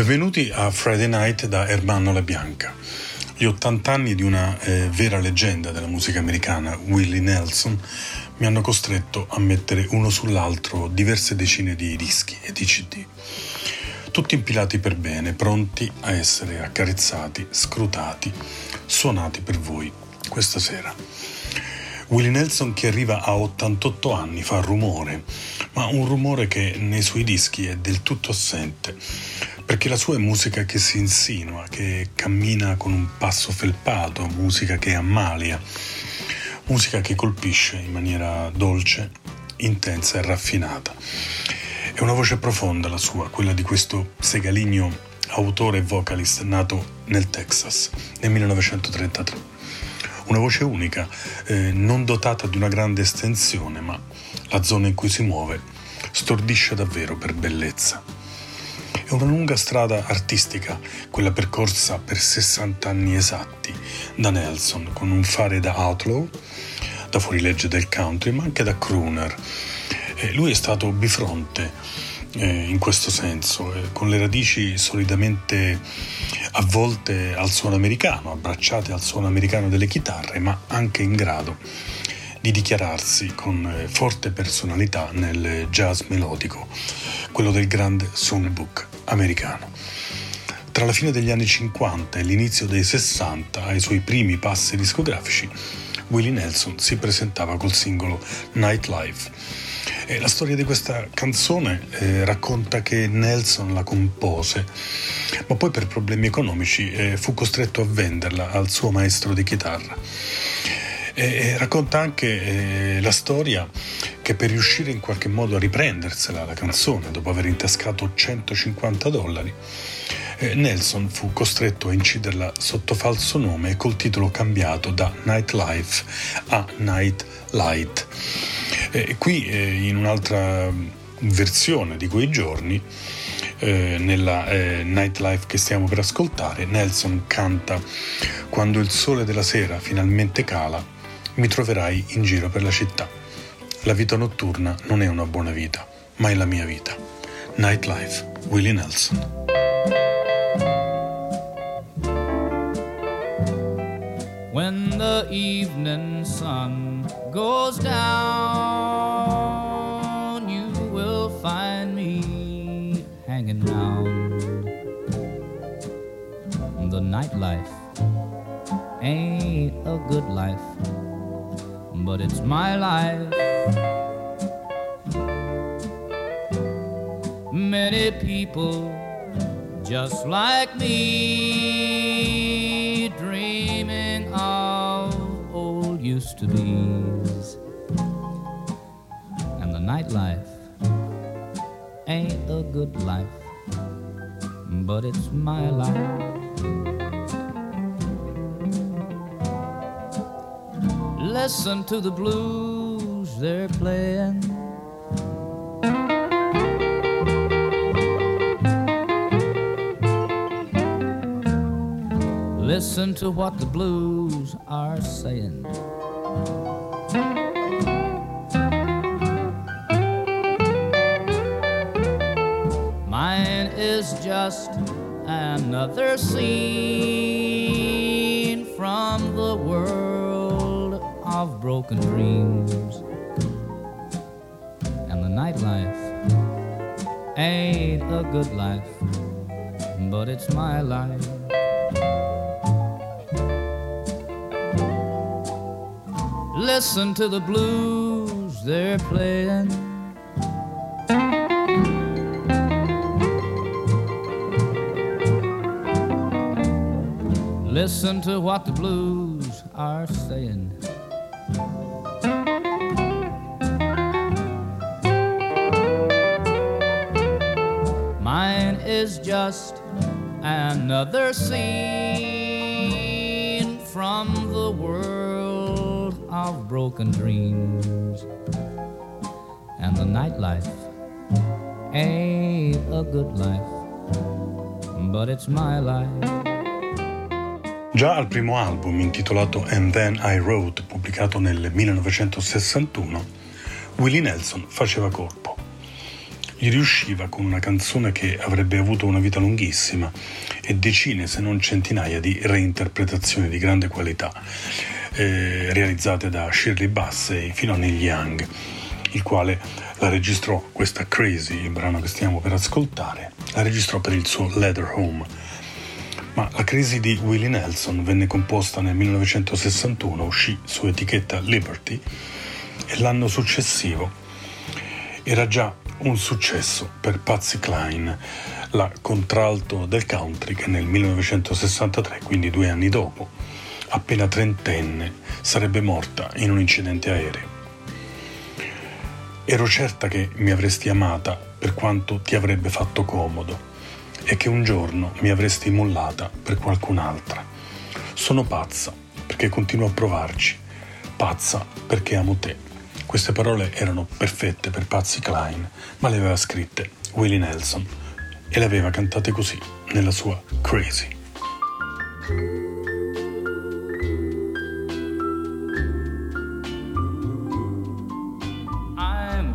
Benvenuti a Friday Night da Ermanno La Bianca. Gli 80 anni di una eh, vera leggenda della musica americana, Willie Nelson, mi hanno costretto a mettere uno sull'altro diverse decine di dischi e di CD. Tutti impilati per bene, pronti a essere accarezzati, scrutati, suonati per voi questa sera. Willie Nelson che arriva a 88 anni fa rumore, ma un rumore che nei suoi dischi è del tutto assente perché la sua è musica che si insinua, che cammina con un passo felpato, musica che ammalia, musica che colpisce in maniera dolce, intensa e raffinata. È una voce profonda la sua, quella di questo segaligno autore e vocalist nato nel Texas nel 1933. Una voce unica, eh, non dotata di una grande estensione, ma la zona in cui si muove stordisce davvero per bellezza. È una lunga strada artistica, quella percorsa per 60 anni esatti da Nelson, con un fare da outlaw, da fuorilegge del country, ma anche da crooner. E lui è stato bifronte eh, in questo senso, eh, con le radici solidamente avvolte al suono americano, abbracciate al suono americano delle chitarre, ma anche in grado di dichiararsi con eh, forte personalità nel jazz melodico, quello del grande songbook americano. Tra la fine degli anni 50 e l'inizio dei 60, ai suoi primi passi discografici, Willie Nelson si presentava col singolo Nightlife. E la storia di questa canzone eh, racconta che Nelson la compose, ma poi per problemi economici eh, fu costretto a venderla al suo maestro di chitarra. E racconta anche eh, la storia che per riuscire in qualche modo a riprendersela la canzone dopo aver intascato 150 dollari, eh, Nelson fu costretto a inciderla sotto falso nome e col titolo cambiato da Nightlife a Night Light. Eh, qui in un'altra versione di quei giorni, eh, nella eh, Nightlife che stiamo per ascoltare, Nelson canta Quando il sole della sera finalmente cala, mi troverai in giro per la città. La vita notturna non è una buona vita, ma è la mia vita. Nightlife, Willie Nelson. When the evening sun goes down, you will find me hanging round. The nightlife ain't a good life, but it's my life. Many people just like me dreaming of old used to be's. And the nightlife ain't a good life, but it's my life. Listen to the blues they're playing. Listen to what the blues are saying. Mine is just another scene from the world of broken dreams. And the nightlife ain't a good life, but it's my life. Listen to the blues they're playing. Listen to what the blues are saying. Just another scene from the world of broken dreams. And the nightlife ain't a good life, but it's my life. Già al primo album intitolato And Then I Wrote, pubblicato nel 1961, Willie Nelson faceva corpo. Gli riusciva con una canzone che avrebbe avuto una vita lunghissima e decine se non centinaia di reinterpretazioni di grande qualità eh, realizzate da Shirley Bassey fino a Neil Young il quale la registrò questa Crazy, il brano che stiamo per ascoltare, la registrò per il suo Leather Home. Ma la Crazy di Willie Nelson venne composta nel 1961, uscì su etichetta Liberty e l'anno successivo era già un successo per Patsy Cline, la contralto del country che nel 1963, quindi due anni dopo, appena trentenne, sarebbe morta in un incidente aereo. Ero certa che mi avresti amata per quanto ti avrebbe fatto comodo e che un giorno mi avresti mollata per qualcun'altra. Sono pazza perché continuo a provarci, pazza perché amo te. Queste parole erano perfette per Patsy Klein, ma le aveva scritte Willie Nelson e le aveva cantate così nella sua Crazy.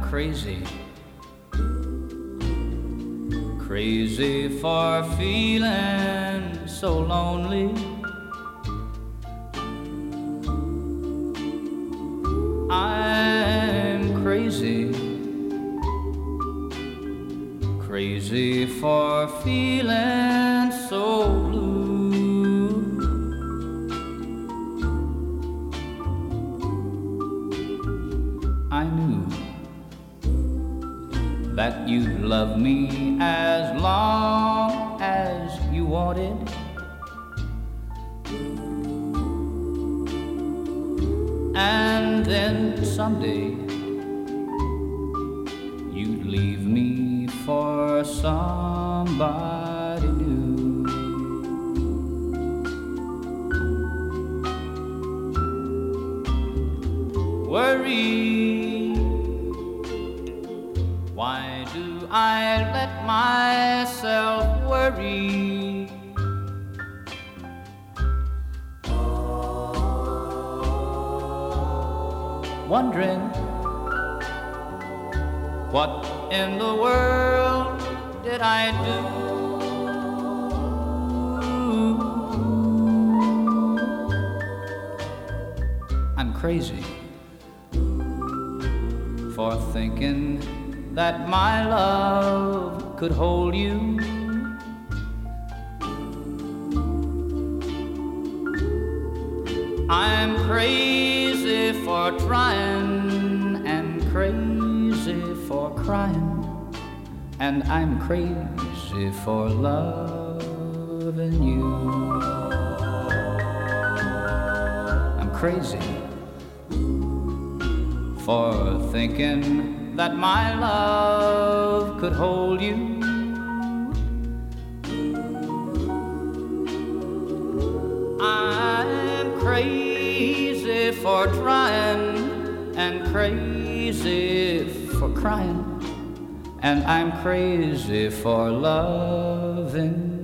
crazy. Crazy for feeling so lonely. Crazy. Crazy for feeling so blue. I knew that you'd love me as long as you wanted. And then someday somebody new. Worry. Why do I let myself worry? Wondering what in the world did I do? I'm crazy for thinking that my love could hold you. I'm crazy for trying and crazy for crying, and I'm crazy for loving you. I'm crazy for thinking that my love could hold you. I'm crazy for trying and crazy for crying, and I'm crazy for loving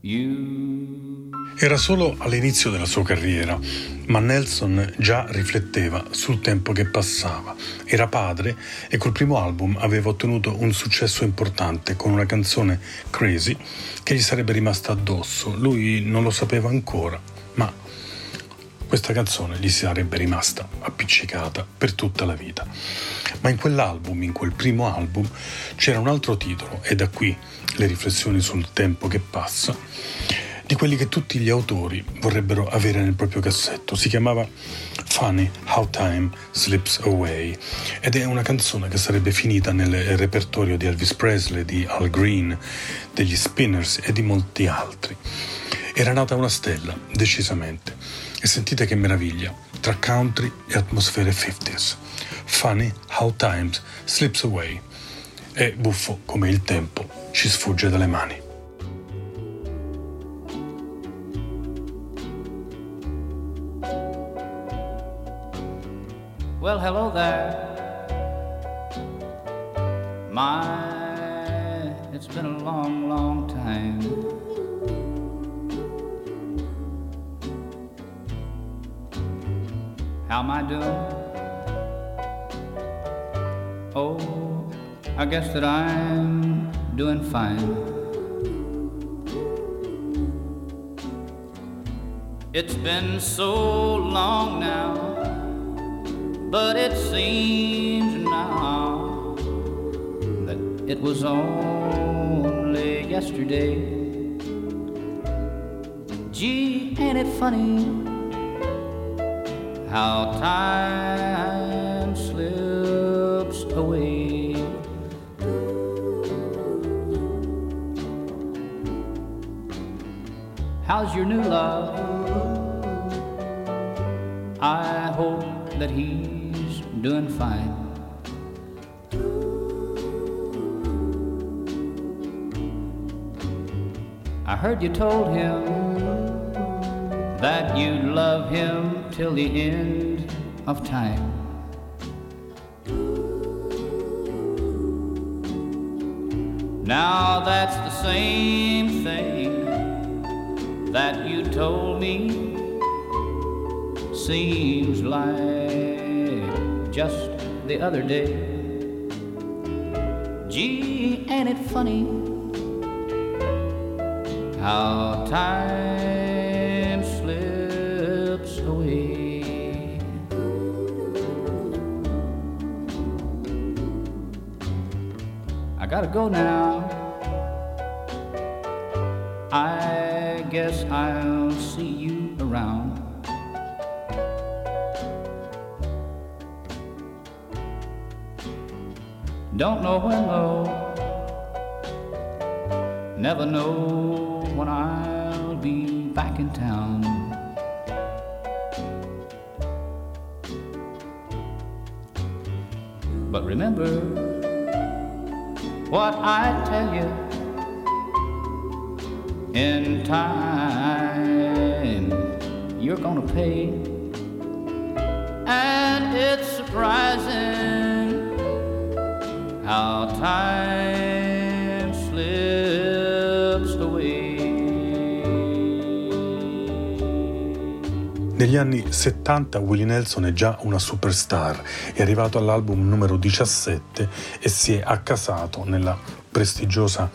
you. Era solo all'inizio della sua carriera, ma Nelson già rifletteva sul tempo che passava. Era padre e col primo album aveva ottenuto un successo importante con una canzone Crazy che gli sarebbe rimasta addosso. Lui non lo sapeva ancora, ma questa canzone gli sarebbe rimasta appiccicata per tutta la vita. Ma in quell'album, in quel primo album, c'era un altro titolo e da qui le riflessioni sul tempo che passa di quelli che tutti gli autori vorrebbero avere nel proprio cassetto. Si chiamava Funny How Time Slips Away ed è una canzone che sarebbe finita nel repertorio di Elvis Presley, di Al Green, degli Spinners e di molti altri. Era nata una stella, decisamente, e sentite che meraviglia, tra country e atmosfere 50s. Funny How Time Slips Away. È buffo come il tempo ci sfugge dalle mani. Well, hello there. My, it's been a long, long time. How am I doing? Oh, I guess that I'm doing fine. It's been so long now, but it seems now that it was only yesterday. Gee, ain't it funny how time slips away? How's your new love? I hope that he's doing fine. I heard you told him that you'd love him till the end of time. Now that's the same thing that you told me seems like just the other day. Gee, ain't it funny how time gotta go now. I guess I'll see you around. Don't know when though, never know when I'll be back in town. But remember what I tell you in time, you're gonna pay, and it's surprising how time Negli anni 70 Willie Nelson è già una superstar, è arrivato all'album numero 17 e si è accasato nella prestigiosa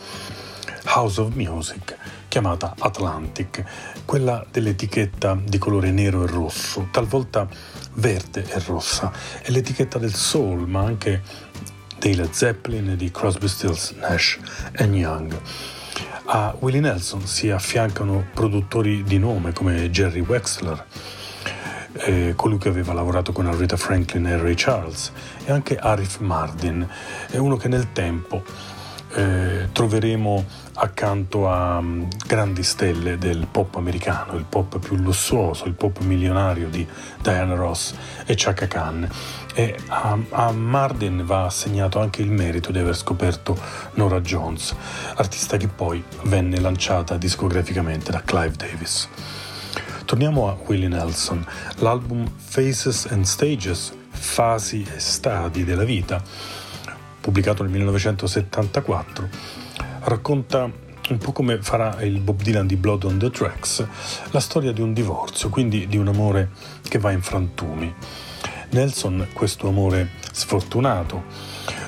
House of Music chiamata Atlantic, quella dell'etichetta di colore nero e rosso, talvolta verde e rossa, è l'etichetta del soul, ma anche dei Led Zeppelin e di Crosby, Stills, Nash Young. A Willie Nelson si affiancano produttori di nome come Jerry Wexler, eh, colui che aveva lavorato con Aretha Franklin e Ray Charles, e anche Arif Mardin, è uno che nel tempo eh, troveremo accanto a um, grandi stelle del pop americano, il pop più lussuoso, il pop milionario di Diana Ross e Chaka Khan. E a, a Marden va assegnato anche il merito di aver scoperto Nora Jones, artista che poi venne lanciata discograficamente da Clive Davis. Torniamo a Willie Nelson, l'album Faces and Stages, Fasi e Stadi della vita, pubblicato nel 1974, racconta un po' come farà il Bob Dylan di Blood on the Tracks, la storia di un divorzio, quindi di un amore che va in frantumi. Nelson questo amore sfortunato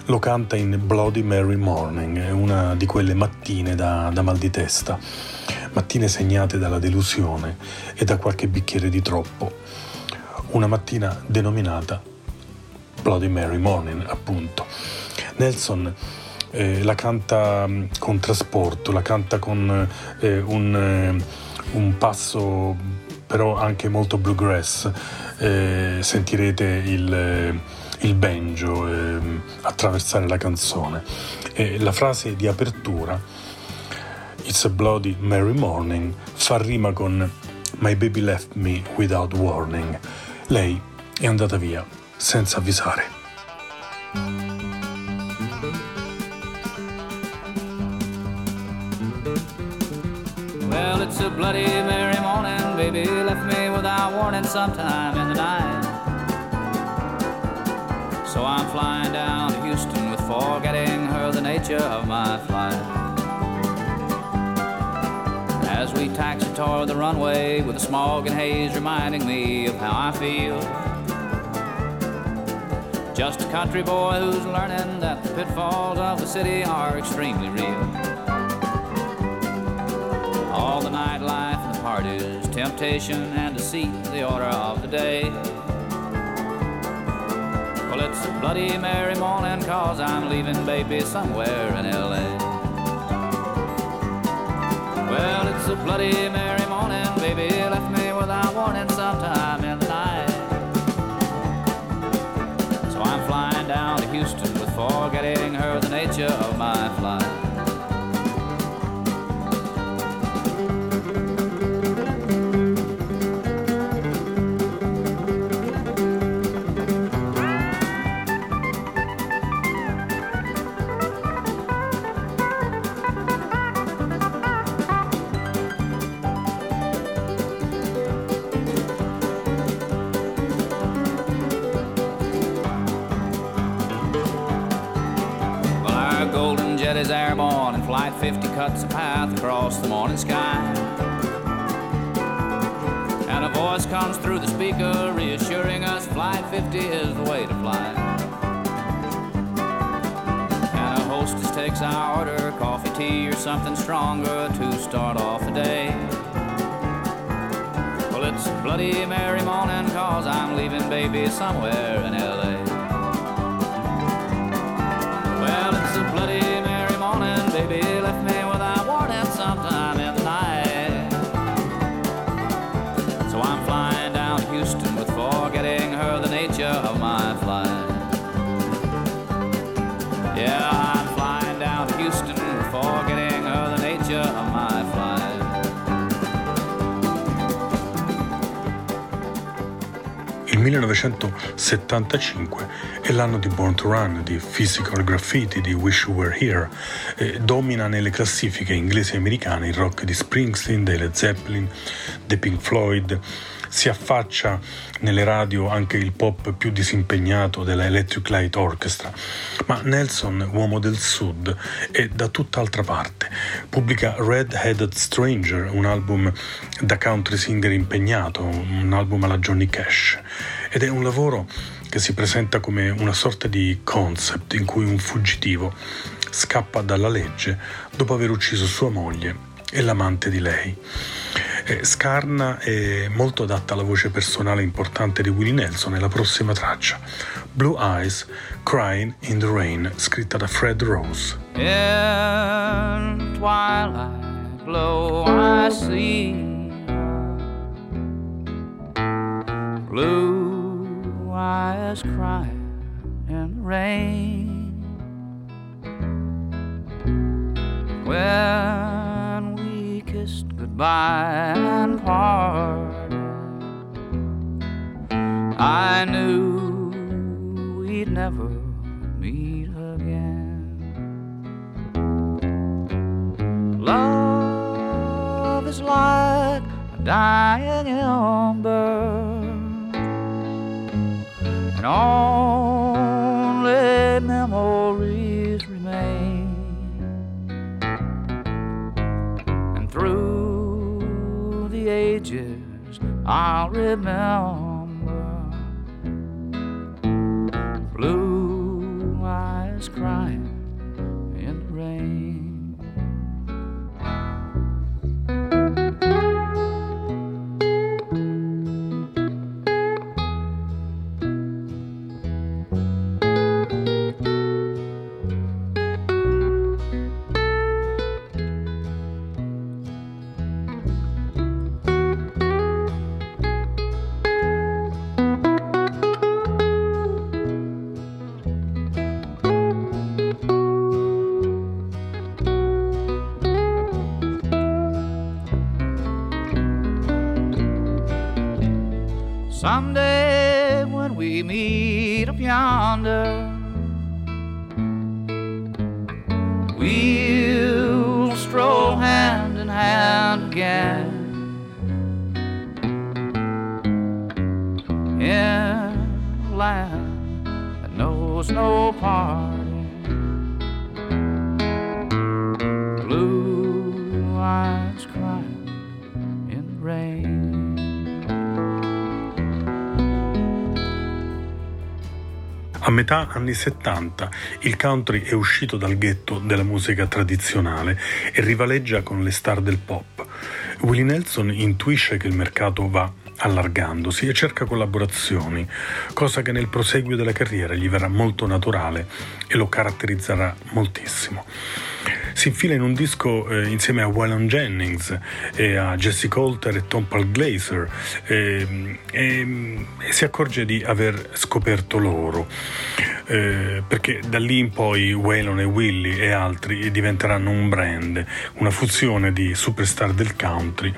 lo canta in Bloody Mary Morning, una di quelle mattine da, da mal di testa, mattine segnate dalla delusione e da qualche bicchiere di troppo. Una mattina denominata Bloody Mary Morning, appunto. Nelson eh, la canta mm, con trasporto, la canta con eh, un, eh, un passo però anche molto bluegrass eh, sentirete il, eh, il banjo eh, attraversare la canzone. E la frase di apertura, It's a Bloody Merry Morning, fa rima con My baby left me without warning. Lei è andata via senza avvisare. Well, it's a bloody merry morning, baby left me without warning sometime in the night. So I'm flying down to Houston with forgetting her the nature of my flight. We taxi toward the runway with the smog and haze reminding me of how I feel. Just a country boy who's learning that the pitfalls of the city are extremely real. All the nightlife and the parties, temptation and deceit, the order of the day. Well, it's a bloody merry morning, cause I'm leaving baby somewhere in LA. Bloody Mary. Cuts a path across the morning sky. And a voice comes through the speaker reassuring us Flight 50 is the way to fly. And a hostess takes our order, coffee, tea, or something stronger to start off the day. Well, it's bloody merry morning, cause I'm leaving baby somewhere in LA. 1975 è l'anno di Born to Run, di Physical Graffiti, di Wish You Were Here. Eh, domina nelle classifiche inglesi e americane il rock di Springsteen, dei Led Zeppelin, dei Pink Floyd. Si affaccia nelle radio anche il pop più disimpegnato della Electric Light Orchestra. Ma Nelson, uomo del sud, è da tutt'altra parte. Pubblica Red Headed Stranger, un album da country singer impegnato, un album alla Johnny Cash. Ed è un lavoro che si presenta come una sorta di concept in cui un fuggitivo scappa dalla legge dopo aver ucciso sua moglie e l'amante di lei. Eh, Scarna è molto adatta alla voce personale importante di Willie Nelson e la prossima traccia, Blue Eyes, Crying in the Rain, scritta da Fred Rose. In twilight glow I see Blue eyes crying in the rain. When we kissed goodbye and parted, I knew we'd never meet again. Love is like a dying ember and only memories remain. And through the ages, I'll remember metà anni 70 il country è uscito dal ghetto della musica tradizionale e rivaleggia con le star del pop. Willie Nelson intuisce che il mercato va allargandosi e cerca collaborazioni, cosa che nel proseguio della carriera gli verrà molto naturale e lo caratterizzerà moltissimo si infila in un disco eh, insieme a Waylon Jennings e a Jesse Coulter e Tom Paul Glazer e, e, e si accorge di aver scoperto loro eh, perché da lì in poi Waylon e Willy e altri diventeranno un brand, una fusione di superstar del country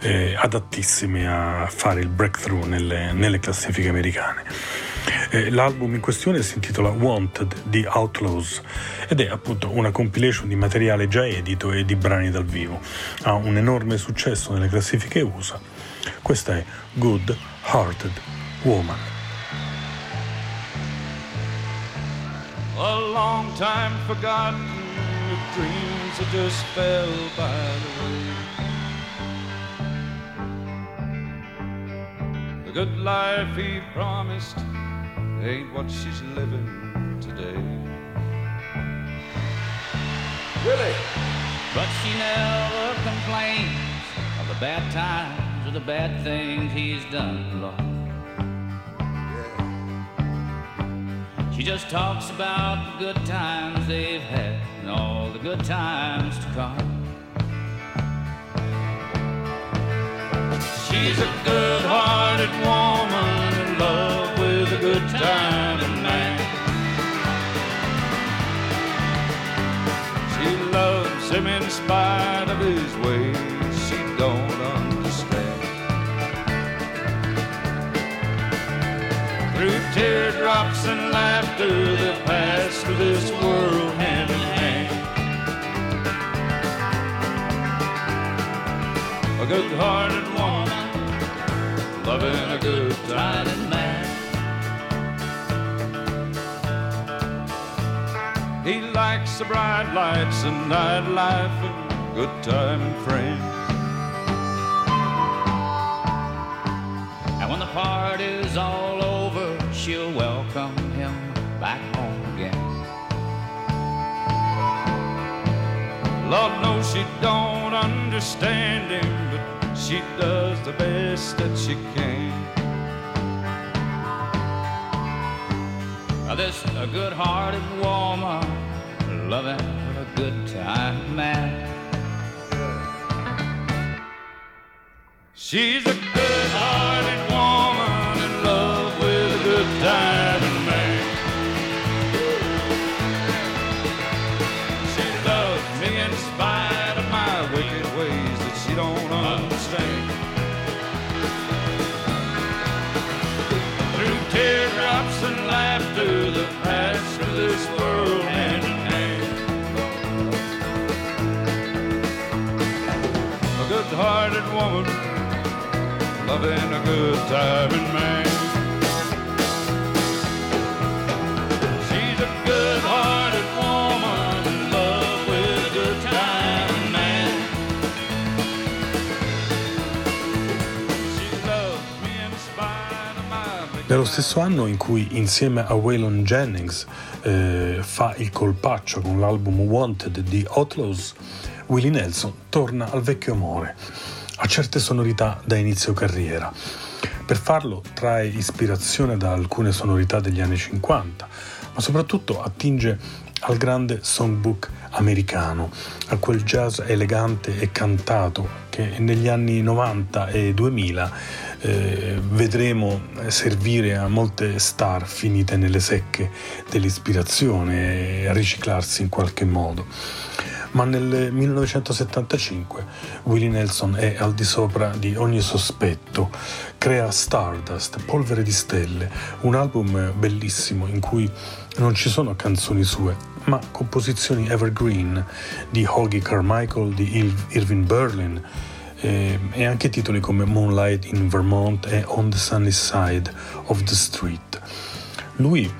eh, adattissime a fare il breakthrough nelle, nelle classifiche americane. Eh, l'album in questione si intitola Wanted di Outlaws ed è appunto una compilation di materiale già edito e di brani dal vivo. Ha un enorme successo nelle classifiche USA. Questa è Good Hearted Woman. A long time forgotten, dreams that just fell by the way. The good life he promised ain't what she's living today. Really? But she never complains of the bad times or the bad things he's done, Lord. Yeah. She just talks about the good times they've had and all the good times to come. She's a good-hearted good-hearted woman loving a good time man. He likes the bright lights and nightlife and good time and friends. And when the party's all over, she'll welcome him back home again. Lord knows she don't understand him, she does the best that she can. Now, This a good-hearted woman loving a good time man. She's a good-hearted woman in love with a good time loving a good timing man. She's a good-hearted woman in love with a good timing man. She loves me in spite of my Nello stesso anno in cui insieme a Waylon Jennings eh, fa il colpaccio con l'album Wanted di Outlaws, Willie Nelson torna al vecchio amore, a certe sonorità da inizio carriera. Per farlo trae ispirazione da alcune sonorità degli anni 50, ma soprattutto attinge al grande songbook americano, a quel jazz elegante e cantato che negli anni 90 e 2000 eh, vedremo servire a molte star finite nelle secche dell'ispirazione e a riciclarsi in qualche modo. Ma nel 1975 Willie Nelson è al di sopra di ogni sospetto, crea Stardust, Polvere di Stelle, un album bellissimo in cui non ci sono canzoni sue, ma composizioni evergreen di Hoggy Carmichael, di Irving Berlin, eh, e anche titoli come Moonlight in Vermont e On the Sunny Side of the Street. Lui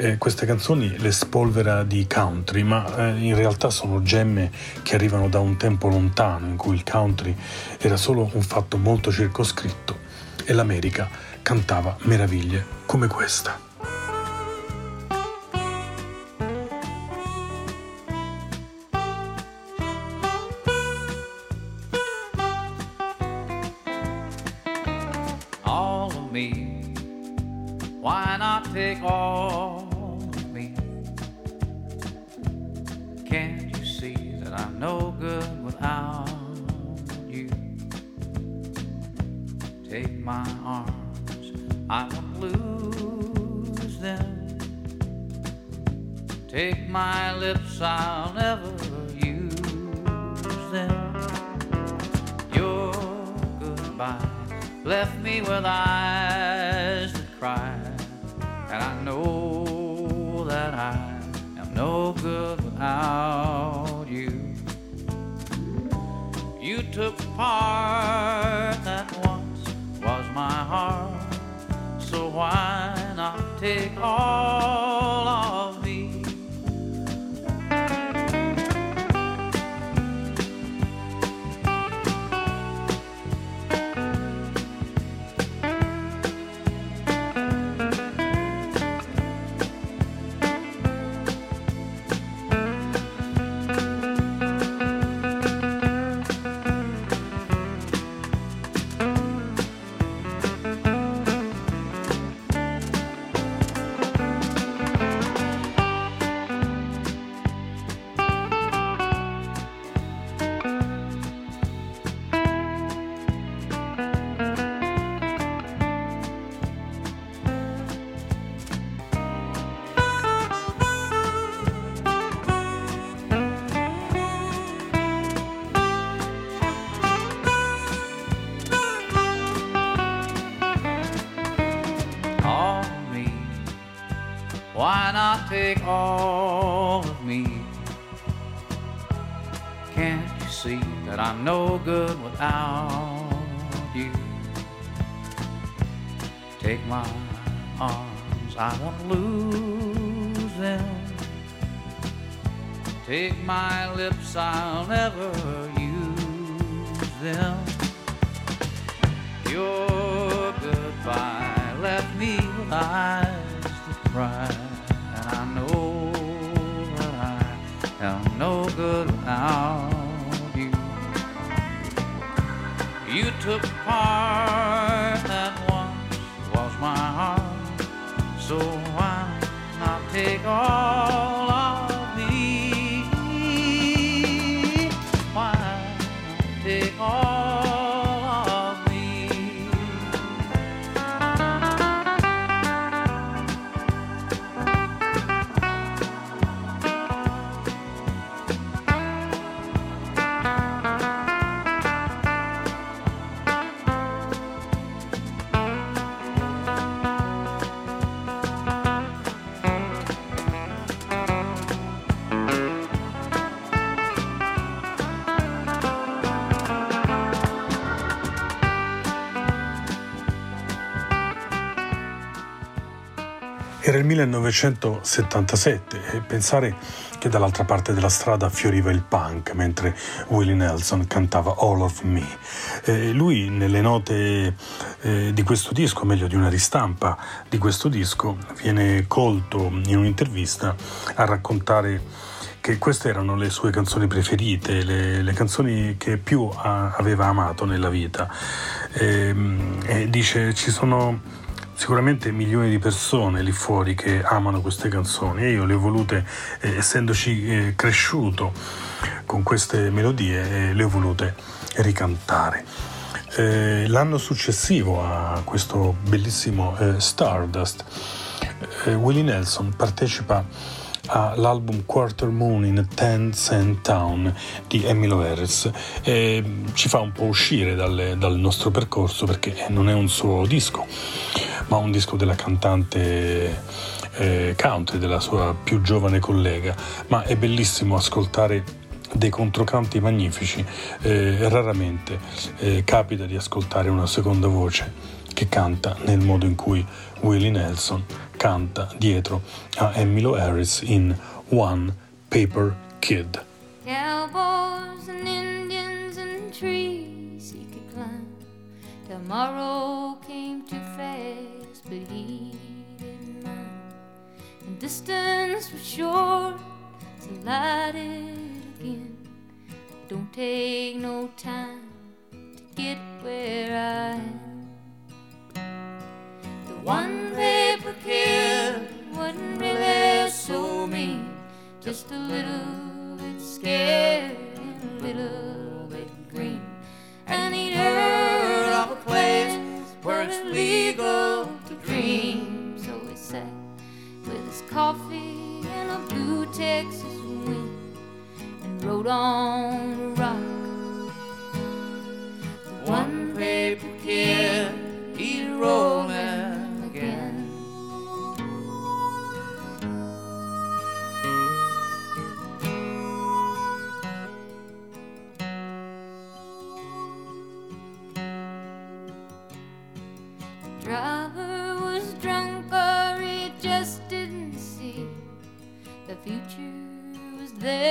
eh, queste canzoni le spolvera di country, ma eh, in realtà sono gemme che arrivano da un tempo lontano in cui il country era solo un fatto molto circoscritto e l'America cantava meraviglie come questa. they are. 1977 e pensare che dall'altra parte della strada fioriva il punk mentre Willie Nelson cantava All of Me. Eh, lui nelle note eh, di questo disco, meglio di una ristampa di questo disco, viene colto in un'intervista a raccontare che queste erano le sue canzoni preferite, le, le canzoni che più ha- aveva amato nella vita. Ehm, e dice ci sono sicuramente milioni di persone lì fuori che amano queste canzoni e io le ho volute, eh, essendoci eh, cresciuto con queste melodie, eh, le ho volute ricantare. Eh, l'anno successivo a questo bellissimo eh, Stardust, eh, Willie Nelson partecipa all'album Quarter Moon in Ten Cent Town di Emilio Harris e ci fa un po' uscire dal, dal nostro percorso perché non è un suo disco ma un disco della cantante eh, country della sua più giovane collega. Ma è bellissimo ascoltare dei controcanti magnifici eh, raramente eh, capita di ascoltare una seconda voce che canta nel modo in cui Willie Nelson canta dietro a Emmylou Harris in One Paper Kid. Cowboys and Indians and trees he could climb. Tomorrow came too fast, but he didn't mind. And distance was short, so light it again. Don't take no time to get where I am. One paper kid, wouldn't really show me just a little bit scared and a little bit green. And he'd heard of a place where it's legal to dream. So he sat with his coffee and a blue Texas wind and wrote on the rock. One paper kid, he's rolling. Driver was drunk or he just didn't see. The future was there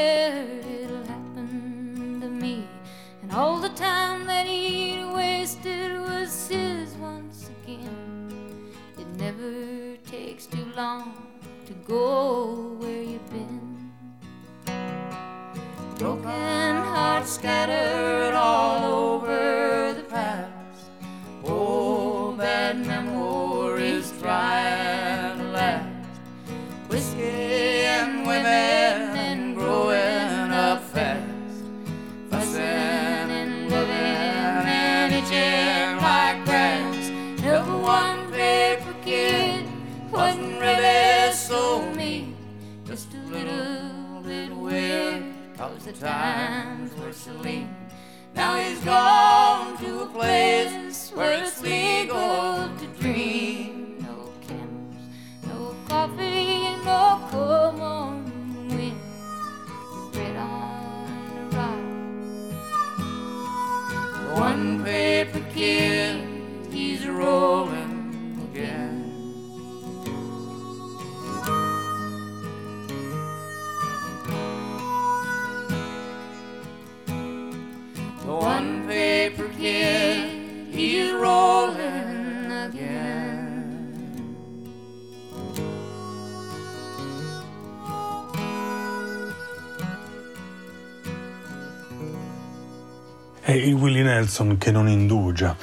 Nelson che non indugia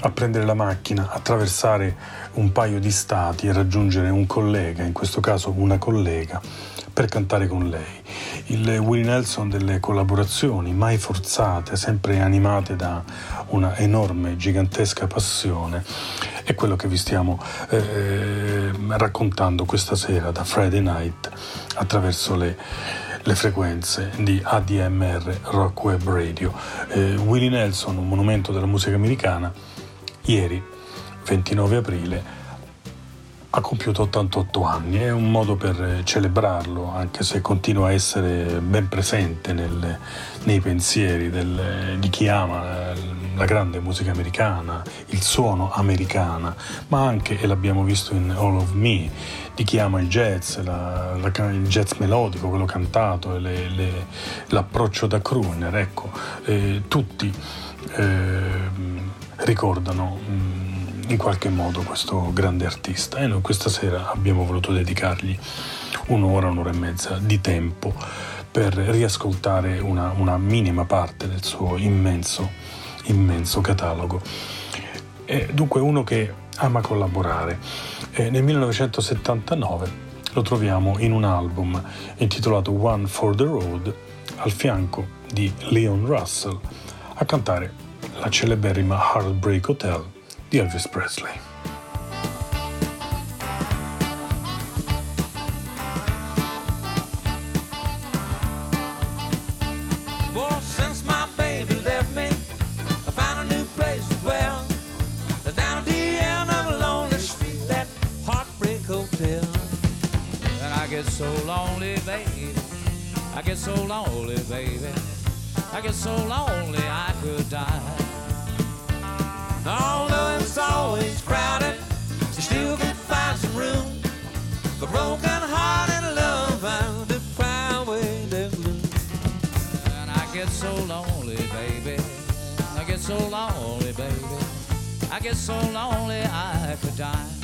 a prendere la macchina, attraversare un paio di stati e raggiungere un collega, in questo caso una collega, per cantare con lei. Il Willie Nelson delle collaborazioni, mai forzate, sempre animate da una enorme, gigantesca passione, è quello che vi stiamo eh, raccontando questa sera da Friday Night attraverso le le frequenze di ADMR Rock Web Radio. Eh, Willie Nelson, un monumento della musica americana, ieri, 29 aprile, ha compiuto 88 anni. È un modo per celebrarlo, anche se continua a essere ben presente nel, nei pensieri del, di chi ama la grande musica americana, il suono americana, ma anche, e l'abbiamo visto in All of Me, di chi ama il jazz, la, la, il jazz melodico, quello cantato, le, le, l'approccio da crooner, ecco, eh, tutti eh, ricordano mh, in qualche modo questo grande artista. E noi questa sera abbiamo voluto dedicargli un'ora, un'ora e mezza di tempo per riascoltare una, una minima parte del suo immenso, immenso catalogo. È dunque uno che ama collaborare. E nel 1979 lo troviamo in un album intitolato One for the Road al fianco di Leon Russell a cantare la celeberrima Heartbreak Hotel di Elvis Presley. So lonely, baby. I get so lonely, baby. I get so lonely I could die. Although it's always crowded, you still can find some room. For broken heart and love, and to cry away the blues. And I get so lonely, baby. I get so lonely, baby. I get so lonely I could die.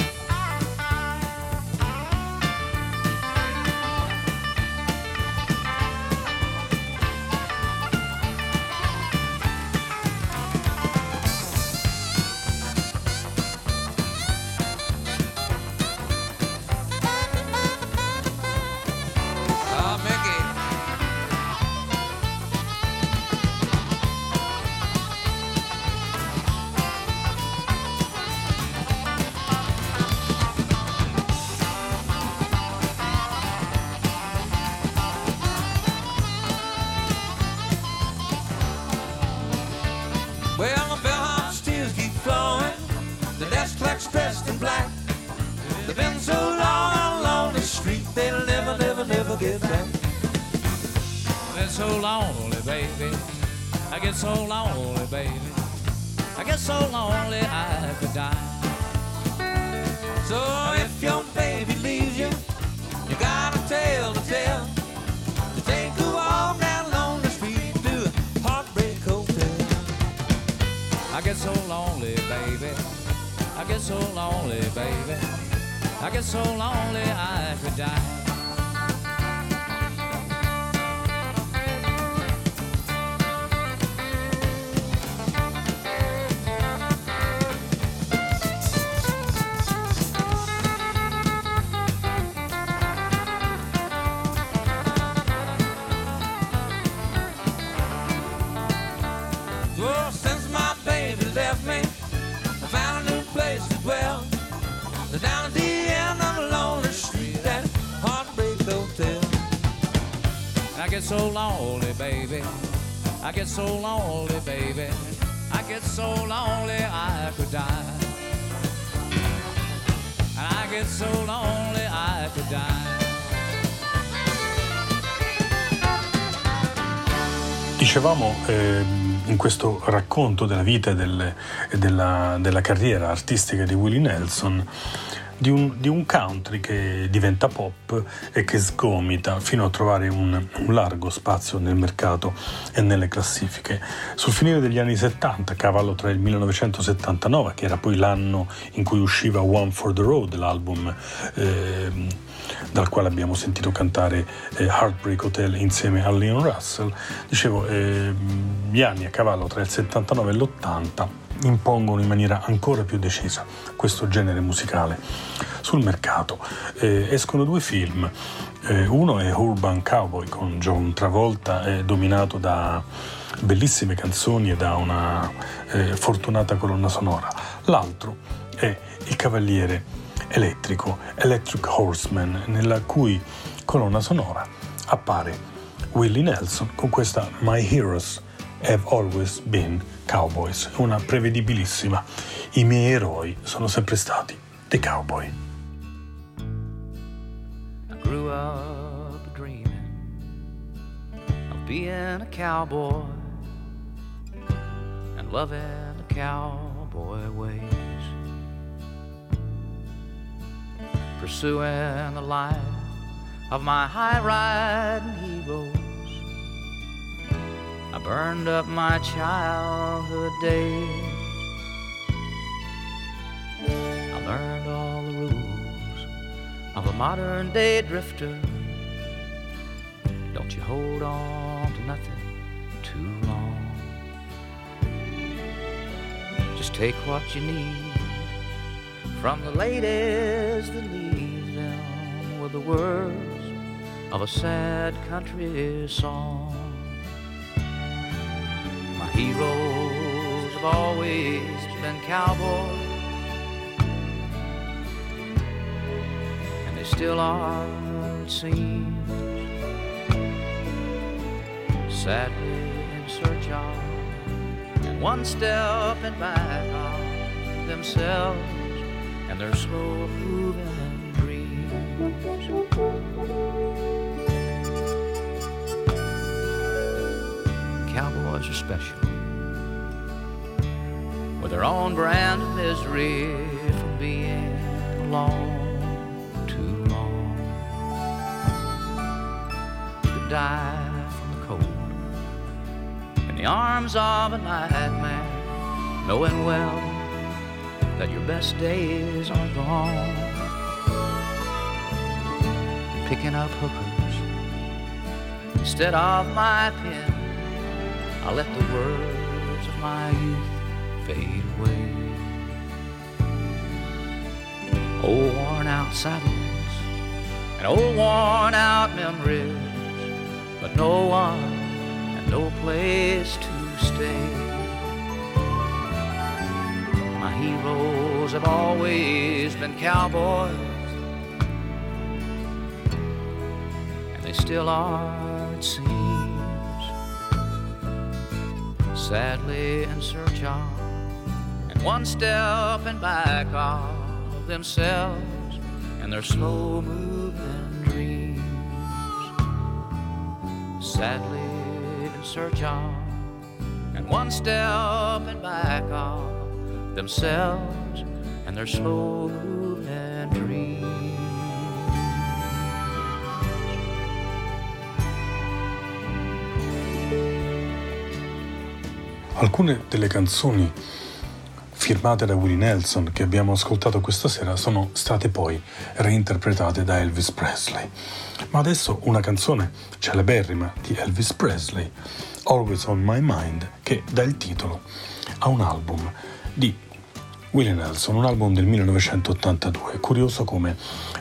So if your baby leaves you, you got a tale to tell. You take a walk down lonely street to a heartbreak hotel. I get so lonely, baby. I get so lonely, baby. I get so lonely I could die. So lonely, baby. I get so lonely I could die. And I get so lonely I could die. Dicevamo ehm, in questo racconto della vita e, delle- della, della carriera artistica di Willie Nelson di un, di un country che diventa pop e che sgomita fino a trovare un, un largo spazio nel mercato e nelle classifiche. Sul finire degli anni 70, a cavallo tra il 1979, che era poi l'anno in cui usciva One for the Road, l'album ehm, dal quale abbiamo sentito cantare eh, Heartbreak Hotel insieme a Leon Russell, dicevo, ehm, gli anni a cavallo tra il 79 e l'80 impongono in maniera ancora più decisa questo genere musicale sul mercato. Eh, escono due film, Eh, uno è Urban Cowboy con John Travolta, eh, dominato da bellissime canzoni e da una eh, fortunata colonna sonora. L'altro è Il Cavaliere Elettrico, Electric Horseman, nella cui colonna sonora appare Willie Nelson con questa My Heroes Have Always Been Cowboys, una prevedibilissima. I miei eroi sono sempre stati dei cowboy. I grew up dreaming of being a cowboy and loving the cowboy ways. Pursuing the life of my high riding heroes. I burned up my childhood days. I learned all the rules of a modern day drifter. Don't you hold on to nothing too long. Just take what you need from the ladies that leave them with the words of a sad country song. My heroes have always been cowboys. and they still are, it seems. Sadly in search of, one step and back of themselves and their slow moving dreams. Cowboys are special with their own brand of misery from being alone too long. Could die from the cold in the arms of a nightmare, knowing well that your best days are gone. Picking up hookers instead of my pen, I let the words of my youth fade away. Old worn out saddles and old worn out memories, but no one and no place to stay. Have always been cowboys, and they still are, it seems. Sadly in search of, and one step and back of themselves and their slow moving dreams. sadly in search of, and one stepping back of themselves and their slow moving dreams. Alcune delle canzoni firmate da Willie Nelson che abbiamo ascoltato questa sera sono state poi reinterpretate da Elvis Presley. Ma adesso una canzone celeberrima di Elvis Presley, Always on My Mind, che dà il titolo a un album di Willie Nelson, un album del 1982. È curioso come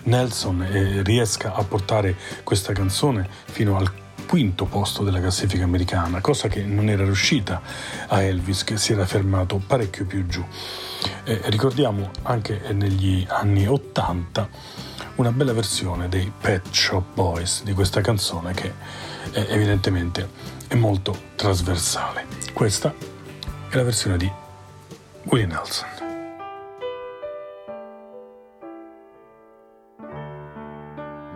Nelson eh, riesca a portare questa canzone fino al quinto posto della classifica americana, cosa che non era riuscita a Elvis che si era fermato parecchio più giù. Eh, ricordiamo anche negli anni 80 una bella versione dei Pet Shop Boys di questa canzone che eh, evidentemente è molto trasversale. Questa è la versione di Willie Nelson.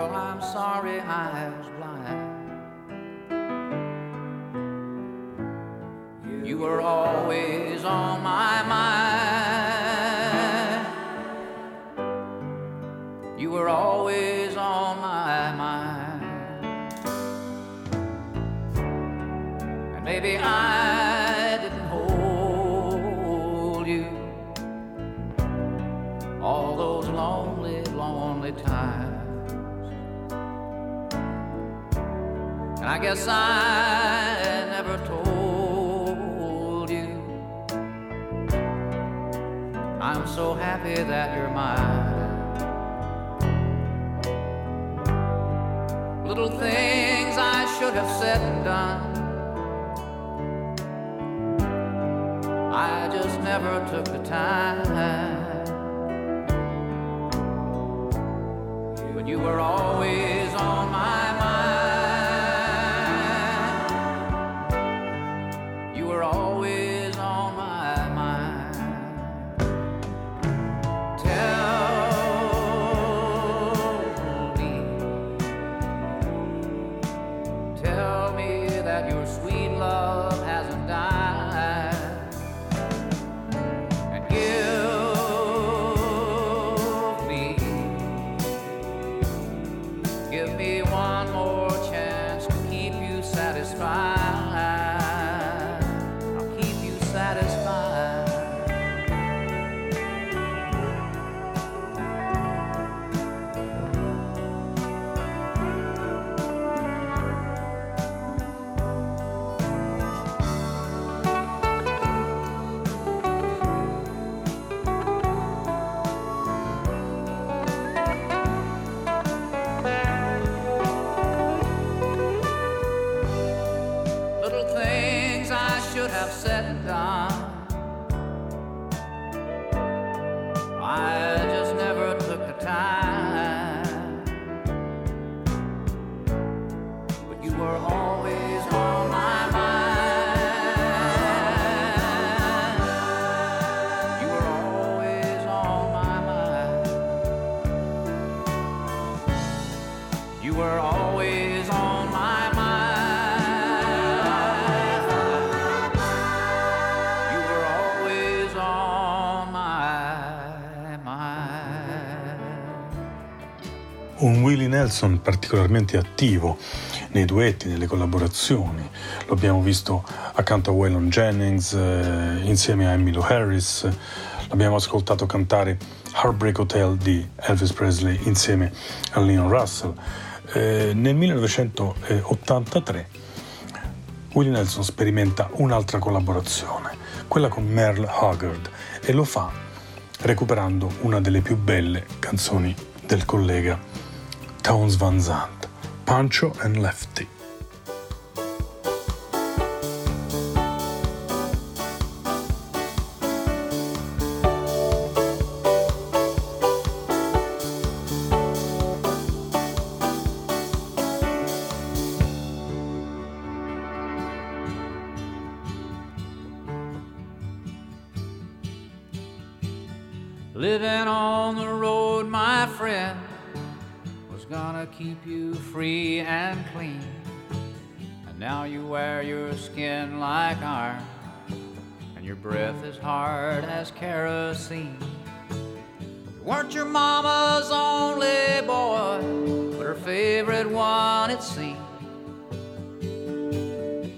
Girl, I'm sorry I was blind. You were always on my mind. You were always on my mind. And maybe I didn't hold you all those lonely, lonely times. And I guess I never told you I'm so happy that you're mine. Little things I should have said and done. I just never took the time. But you were always Nelson particolarmente attivo nei duetti, nelle collaborazioni. Lo abbiamo visto accanto a Waylon Jennings, eh, insieme a Emmylou Harris. L'abbiamo ascoltato cantare Heartbreak Hotel di Elvis Presley insieme a Leon Russell. Eh, nel 1983 Willie Nelson sperimenta un'altra collaborazione, quella con Merle Haggard, e lo fa recuperando una delle più belle canzoni del collega Towns Van Zandt, Pancho and Lefty. Hard as kerosene. You weren't your mama's only boy, but her favorite one, it seemed.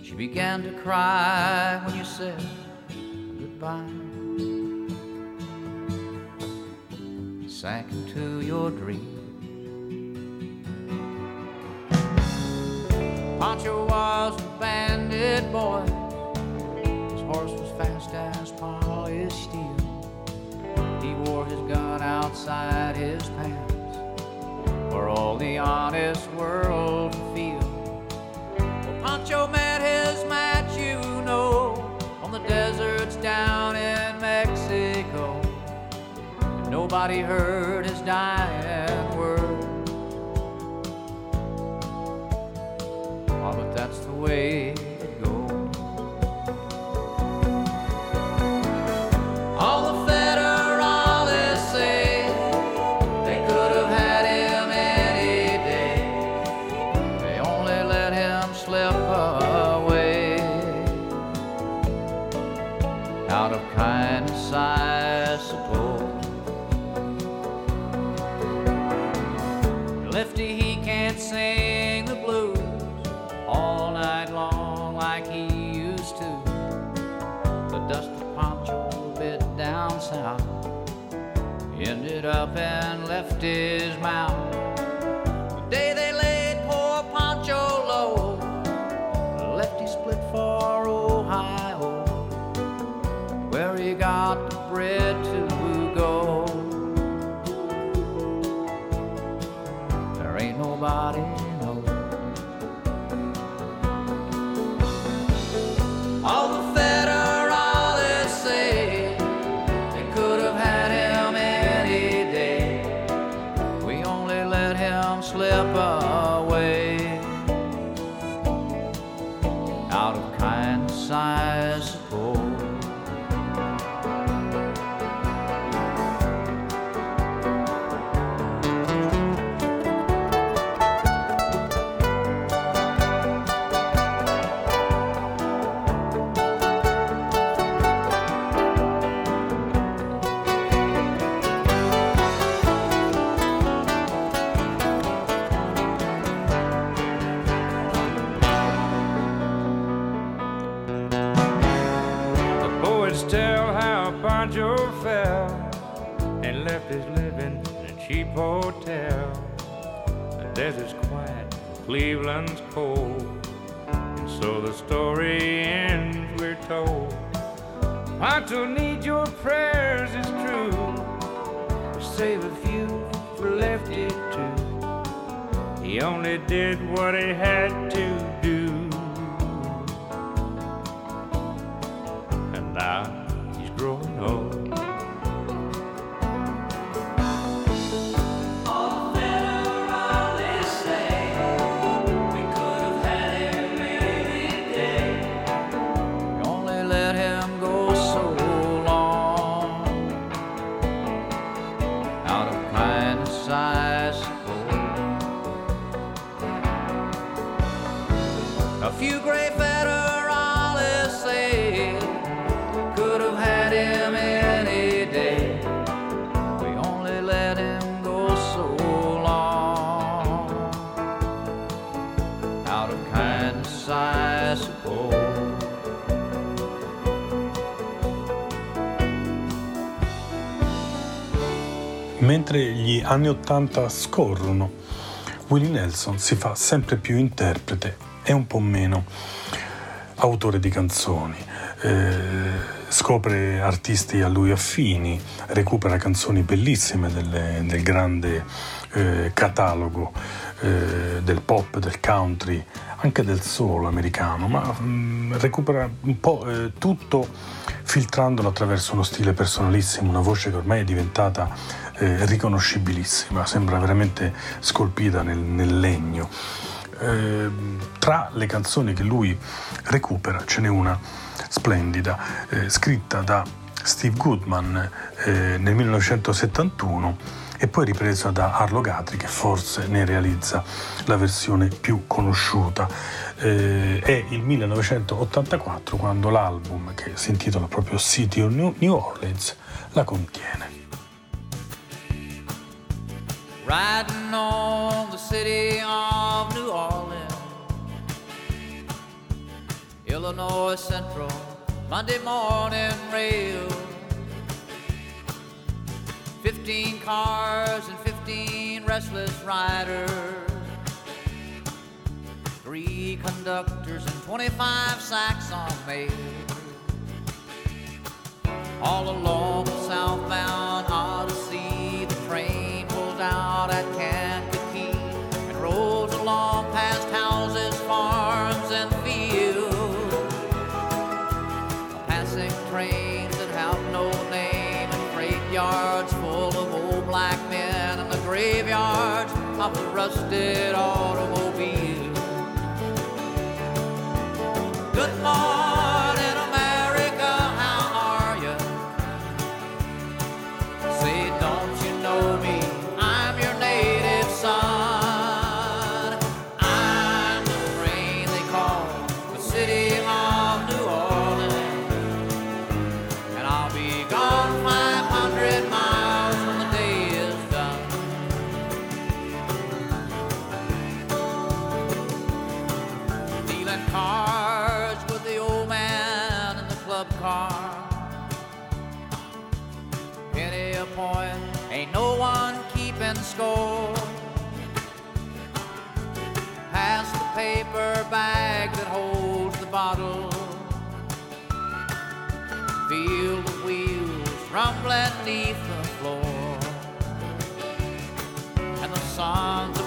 She began to cry when you said goodbye. sank into your dream. Pancho was a bandit boy. As polished steel. He wore his gun outside his pants for all the honest world to feel. Well, Pancho met his match, you know, on the deserts down in Mexico. Nobody heard his dying His mouth. Cleveland's cold, and so the story ends. We're told Pancho need your prayers, it's true. Save a few for Lefty too. He only did what he had anni Ottanta scorrono, Willie Nelson si fa sempre più interprete e un po' meno autore di canzoni. Eh, scopre artisti a lui affini, recupera canzoni bellissime delle- del grande eh, catalogo eh, del pop, del country, anche del soul americano, ma mm, recupera un po' eh, tutto filtrandolo attraverso uno stile personalissimo, una voce che ormai è diventata eh, riconoscibilissima, sembra veramente scolpita nel, nel legno. Eh, tra le canzoni che lui recupera ce n'è una splendida, eh, scritta da Steve Goodman eh, nel 1971 e poi ripresa da Arlo Gatri che forse ne realizza la versione più conosciuta. Eh, è il 1984 quando l'album che si intitola proprio City of New New Orleans la contiene. Riding on the city of New Orleans, Illinois Central, Monday morning rail. Fifteen cars and fifteen restless riders, three conductors and twenty-five sacks on mail. All along the southbound Odyssey, out at Kankakee and rolls along past houses, farms, and fields. Passing trains that have no name and freight yards full of old black men and the graveyards of the rusted automobiles. Good morning, Dealing cards with the old man in the club car. Penny a point, ain't no one keeping score. Pass the paper bag that holds the bottle. Feel the wheels rumbling neath the floor. And the sons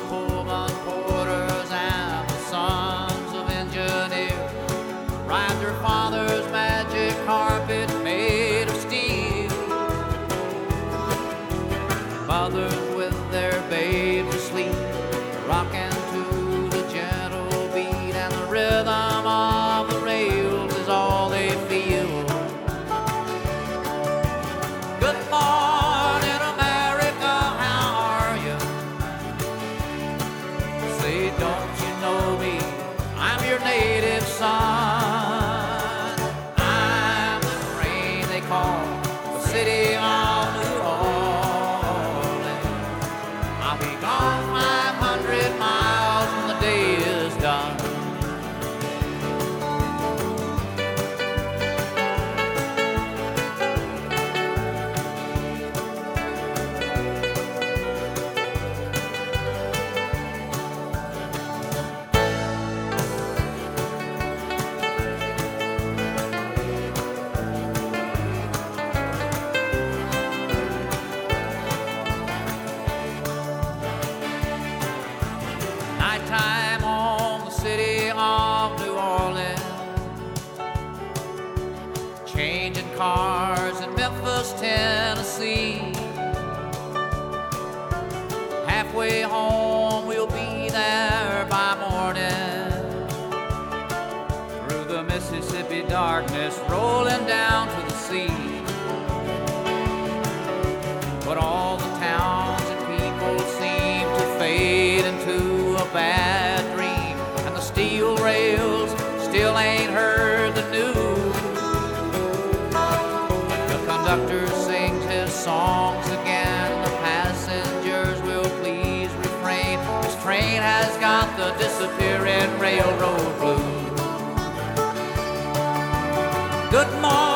disappearing railroad blues. Good morning,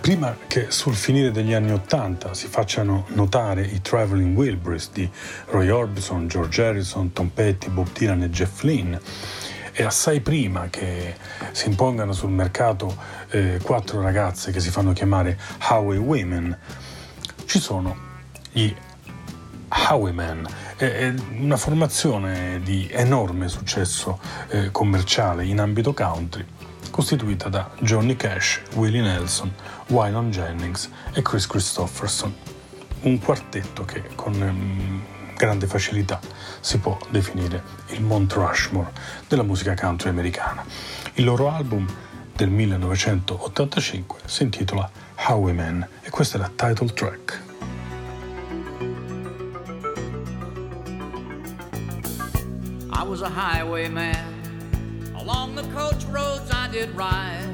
prima che sul finire degli anni Ottanta si facciano notare i Traveling Wilburys di Roy Orbison, George Harrison, Tom Petty, Bob Dylan e Jeff Lynne, e assai prima che si impongano sul mercato eh, quattro ragazze che si fanno chiamare Highway Women, ci sono gli Highwaymen, è una formazione di enorme successo eh, commerciale in ambito country costituita da Johnny Cash, Willie Nelson, Waylon Jennings e Chris Christopherson. Un quartetto che con um, grande facilità si può definire il Mount Rushmore della musica country americana. Il loro album del 1985 si intitola Highwayman e questa è la title track. I was a highwayman. Along the coach roads I did ride,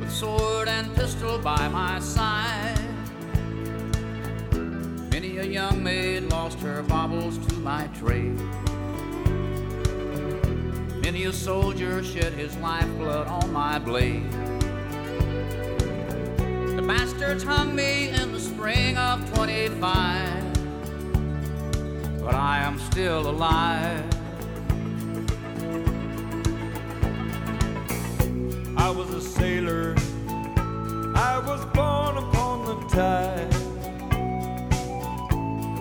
with sword and pistol by my side. Many a young maid lost her baubles to my trade. Many a soldier shed his lifeblood on my blade. The bastards hung me in the spring of 25, but I am still alive. I was a sailor. I was born upon the tide.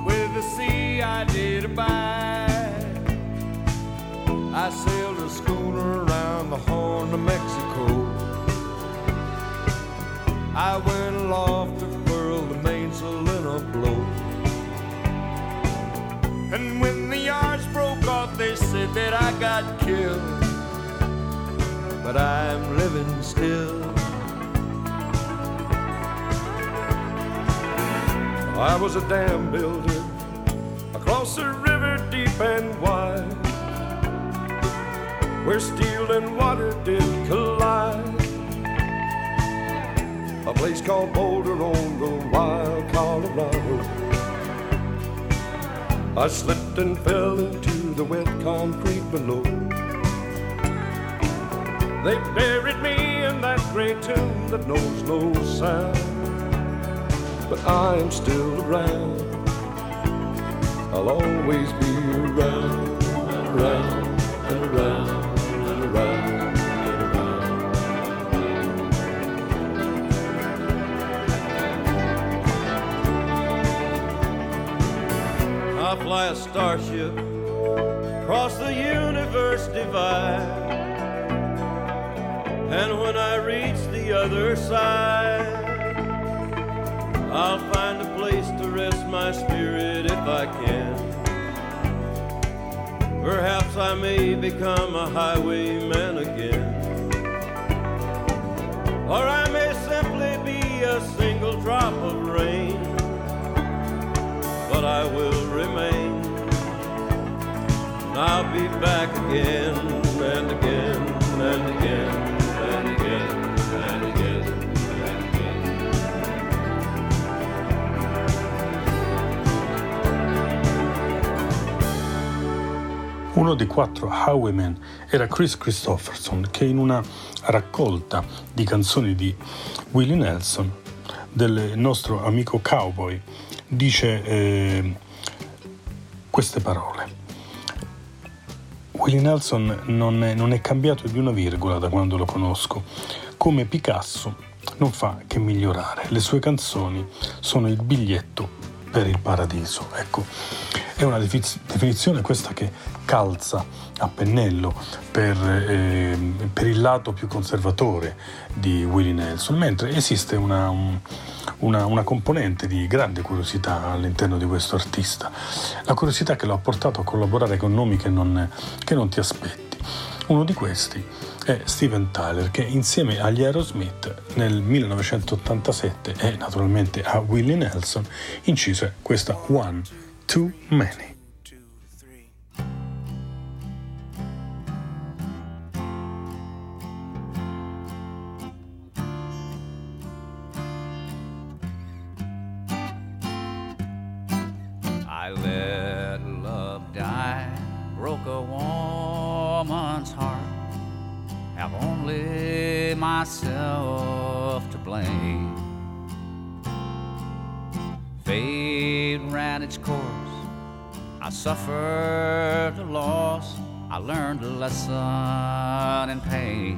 With the sea I did abide. I sailed a schooner around the Horn of Mexico. I went aloft to furl the mainsail in a blow. And when the yards broke off, they said that I got killed but I'm living still. I was a dam builder across a river deep and wide, where steel and water did collide. A place called Boulder on the wild Colorado. I slipped and fell into the wet concrete below. They buried me in that great tomb that knows no sound. But I am still around. I'll always be around around and around and around and around. I fly a starship across the universe divide. And when I reach the other side, I'll find a place to rest my spirit if I can. Perhaps I may become a highwayman again. Or I may simply be a single drop of rain. But I will remain. And I'll be back again and again and again. Uno dei quattro Highwaymen era Chris Christopherson che in una raccolta di canzoni di Willie Nelson, del nostro amico cowboy, dice eh, queste parole. Willie Nelson non è, non è cambiato di una virgola da quando lo conosco. Come Picasso non fa che migliorare. Le sue canzoni sono il biglietto per il paradiso. Ecco, è una defi- definizione questa che calza a pennello per, eh, per il lato più conservatore di Willie Nelson, mentre esiste una, un- una, una componente di grande curiosità all'interno di questo artista, la curiosità che lo ha portato a collaborare con nomi che non, che non ti aspetti. Uno di questi è Steven Tyler che insieme agli Aerosmith nel 1987 e naturalmente a Willie Nelson incise questa One Too Many. Suffered a loss. I learned a lesson in pain.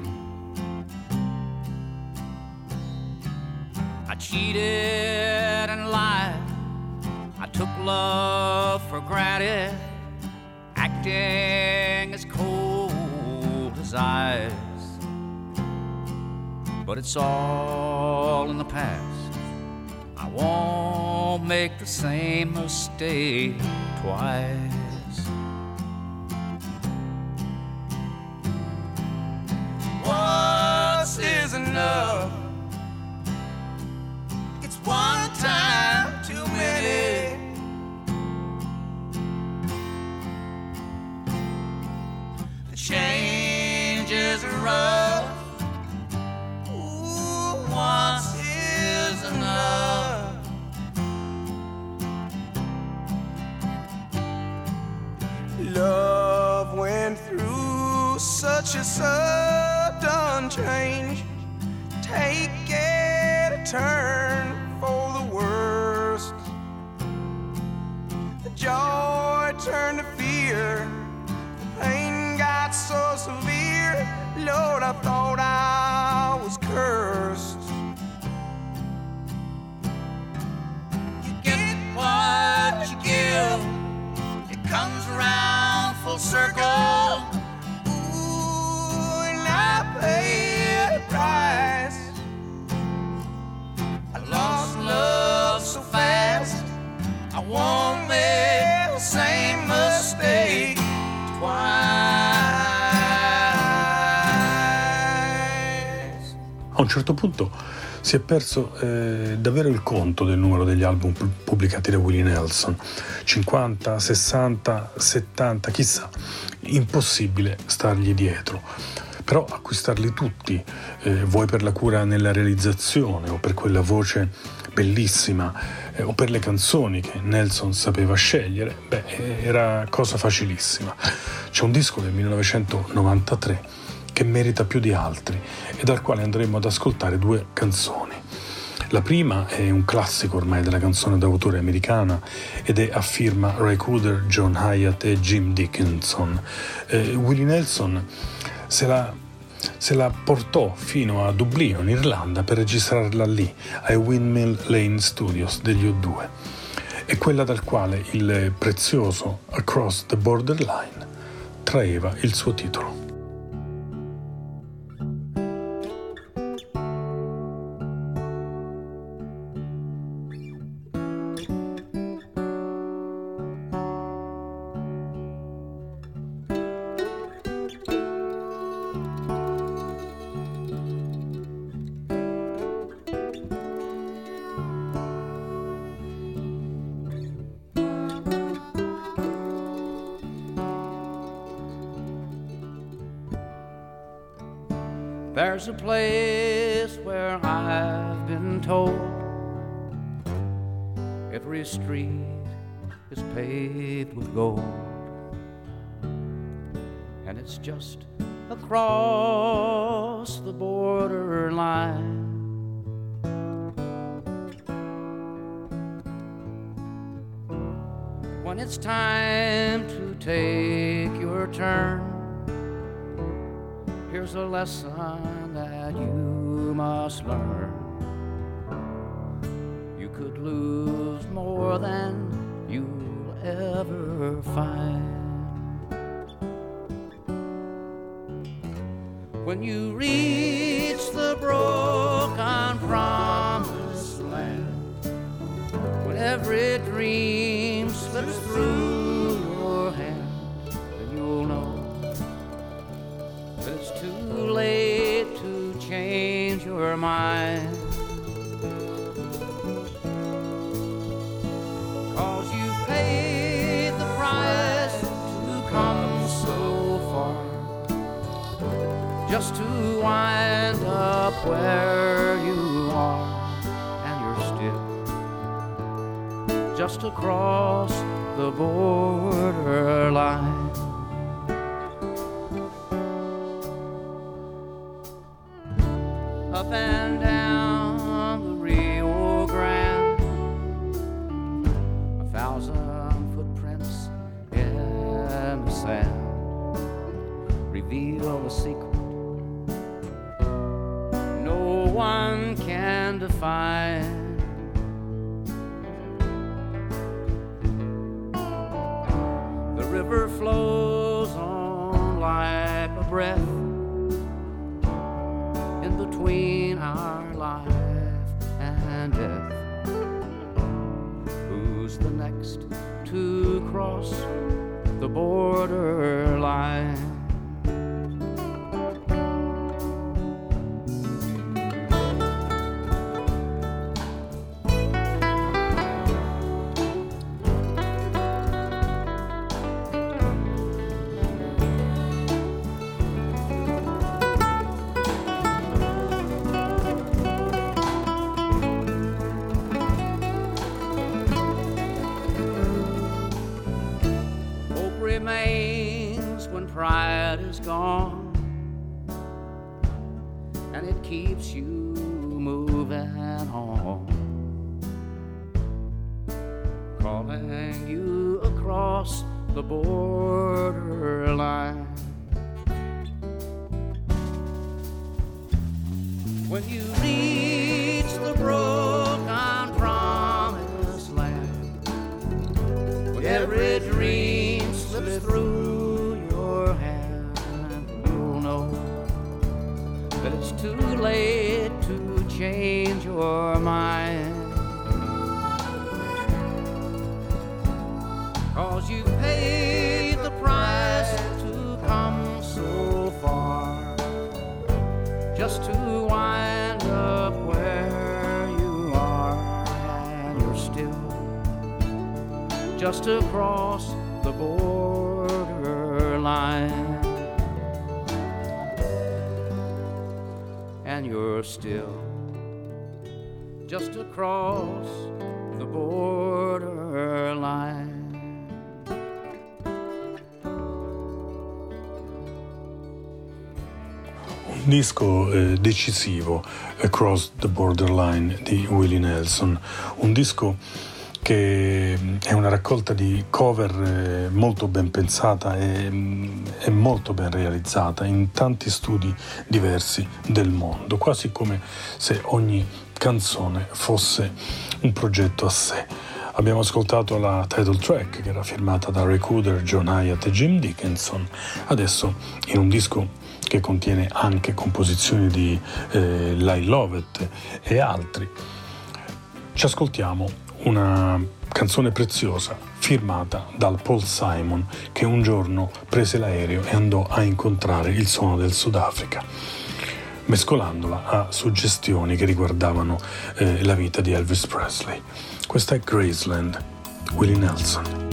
I cheated and lied. I took love for granted, acting as cold as ice. But it's all in the past. I won't make the same mistake twice. Once is enough. It's one time too many. The changes are rough. Ooh, once is enough. Love went through such a sudden change. Take it a turn for the worst. The joy turned to fear. The pain got so severe. Lord, I thought I was cursed. Circle. Ooh, and I paid the price. I lost love so fast. I won't make the same mistake twice. A un certo punto si è perso eh, davvero il conto del numero degli album pu- pubblicati da Willie Nelson. 50, 60, 70, chissà. Impossibile stargli dietro. Però acquistarli tutti, eh, vuoi per la cura nella realizzazione o per quella voce bellissima eh, o per le canzoni che Nelson sapeva scegliere, beh, eh, era cosa facilissima. C'è un disco del 1993 che merita più di altri e dal quale andremo ad ascoltare due canzoni. La prima è un classico ormai della canzone d'autore americana ed è a firma Ray Cooder, John Hyatt e Jim Dickinson. Eh, Willie Nelson se la, se la portò fino a Dublino, in Irlanda, per registrarla lì, ai Windmill Lane Studios degli U2. È quella dal quale il prezioso Across the Borderline traeva il suo titolo. Wind up where you are, and you're still just across the borderline. Disco eh, decisivo, Across the Borderline di Willie Nelson, un disco che mm, è una raccolta di cover eh, molto ben pensata e, mm, e molto ben realizzata in tanti studi diversi del mondo, quasi come se ogni canzone fosse un progetto a sé. Abbiamo ascoltato la title track che era firmata da Ray Cooder, John Hyatt e Jim Dickinson. Adesso in un disco che contiene anche composizioni di eh, Lyle Lovett e altri, ci ascoltiamo una canzone preziosa firmata dal Paul Simon che un giorno prese l'aereo e andò a incontrare il suono del Sudafrica mescolandola a suggestioni che riguardavano eh, la vita di Elvis Presley. Questa è Graceland, Willie Nelson.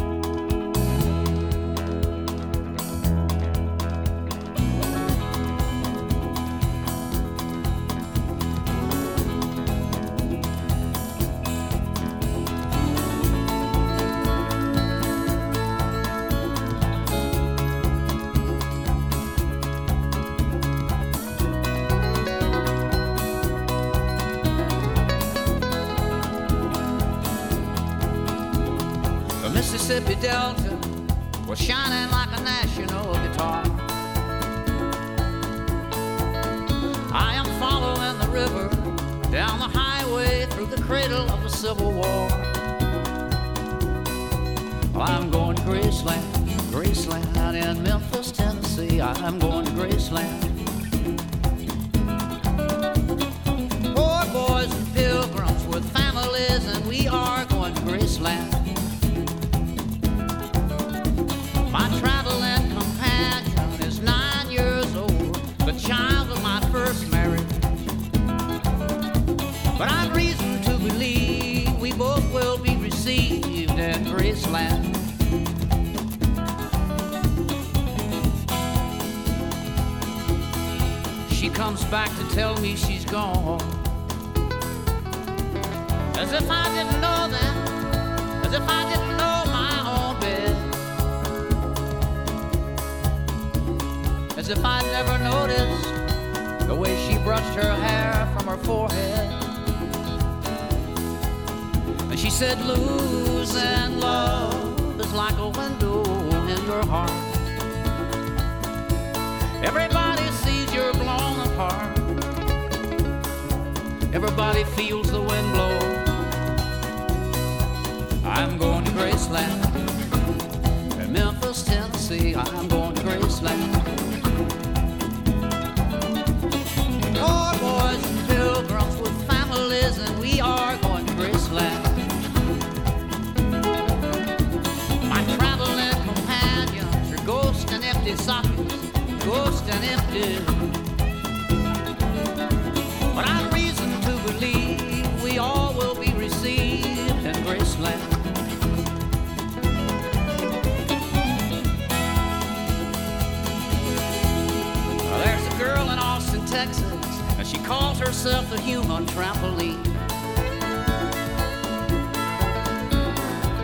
Herself the human trampoline.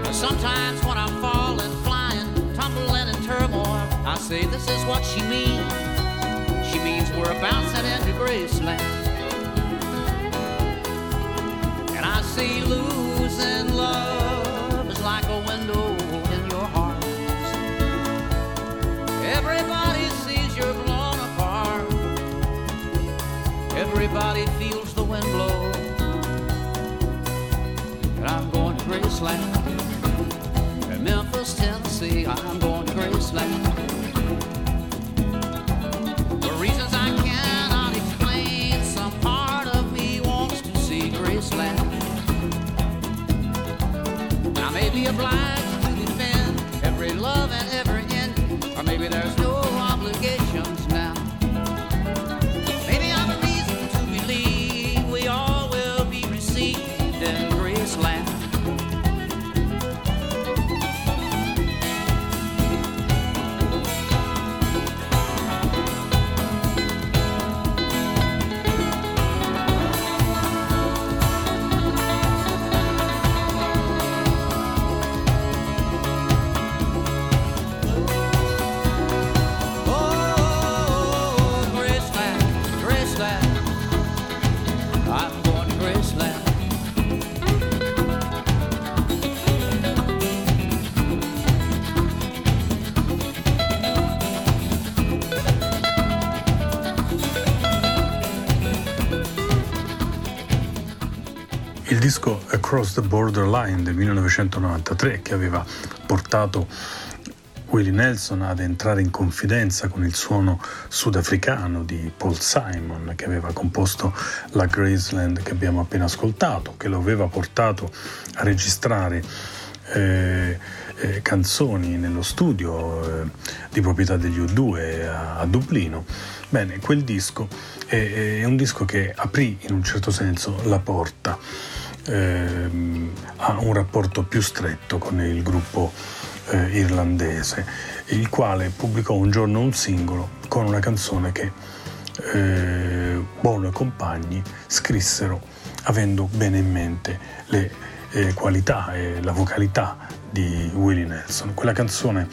But Sometimes when I'm falling, flying, tumbling in turmoil, I say this is what she means. She means we're bouncing into Graceland. And I see losing blow. And I'm going to Graceland. In Memphis, Tennessee, I'm going to Graceland. Across the Borderline del 1993 che aveva portato Willie Nelson ad entrare in confidenza con il suono sudafricano di Paul Simon che aveva composto la Graceland che abbiamo appena ascoltato, che lo aveva portato a registrare eh, eh, canzoni nello studio eh, di proprietà degli U2 a, a Dublino. Bene, quel disco è, è un disco che aprì in un certo senso la porta ehm, a un rapporto più stretto con il gruppo eh, irlandese, il quale pubblicò un giorno un singolo con una canzone che eh, Bono e compagni scrissero avendo bene in mente le eh, qualità e la vocalità di Willie Nelson. Quella canzone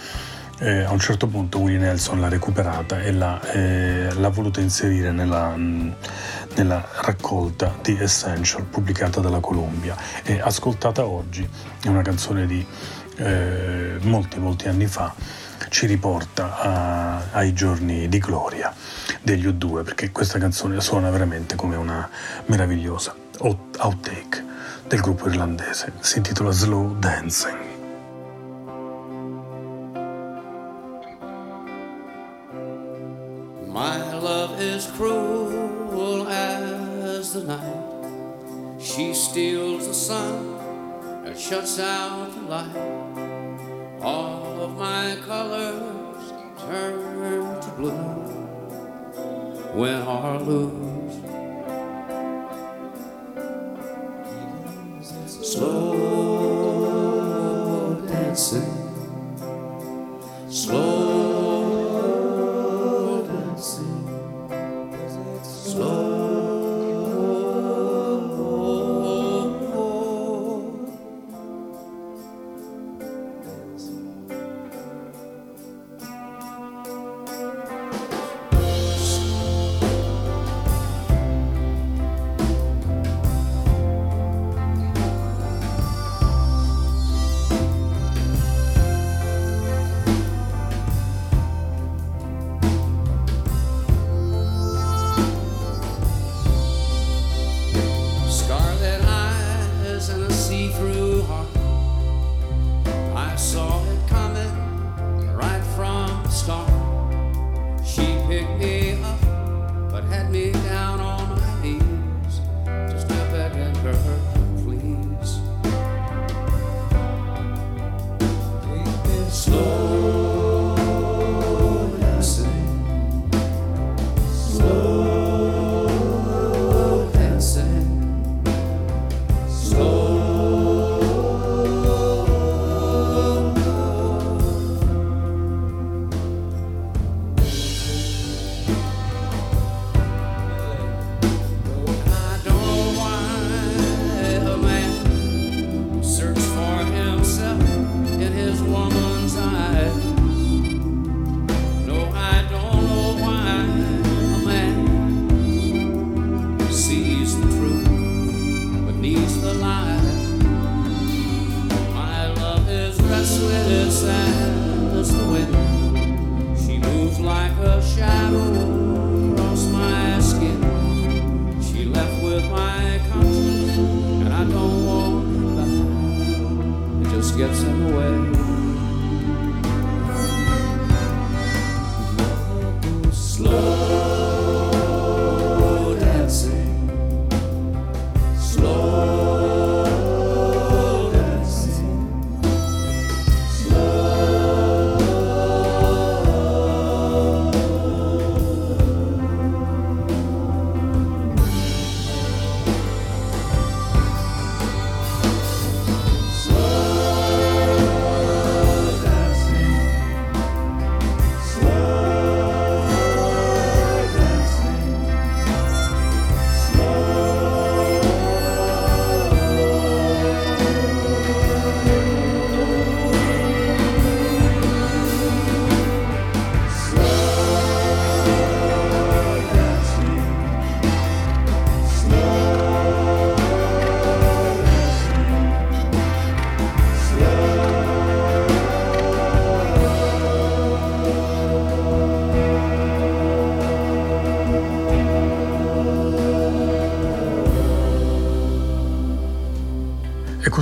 eh, a un certo punto Willie Nelson l'ha recuperata e l'ha, eh, l'ha voluta inserire nella, nella raccolta di Essential pubblicata dalla Columbia. E ascoltata oggi è una canzone di eh, molti molti anni fa ci riporta a- ai giorni di gloria degli U2 perché questa canzone suona veramente come una meravigliosa out- outtake del gruppo irlandese. Si intitola Slow Dancing My love is cruel as the night. She steals the sun and shuts out the light. All of my colors turn to blue, win or lose. Slow dancing, slow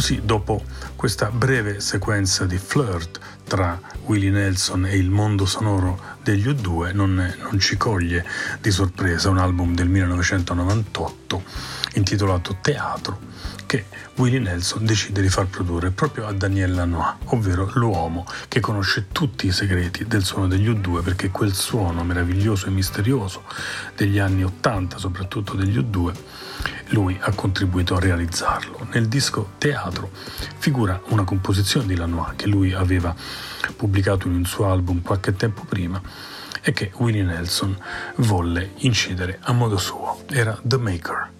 così, dopo questa breve sequenza di flirt tra Willie Nelson e il mondo sonoro degli U2, non, non ci coglie di sorpresa un album del 1998 intitolato Teatro, che Willie Nelson decide di far produrre proprio a Daniel Lanois, ovvero l'uomo che conosce tutti i segreti del suono degli U2, perché quel suono meraviglioso e misterioso degli anni 80, soprattutto degli U2, lui ha contribuito a realizzarlo. Nel disco Teatro figura una composizione di Lanois che lui aveva pubblicato in un suo album qualche tempo prima e che Willie Nelson volle incidere a modo suo. Era The Maker.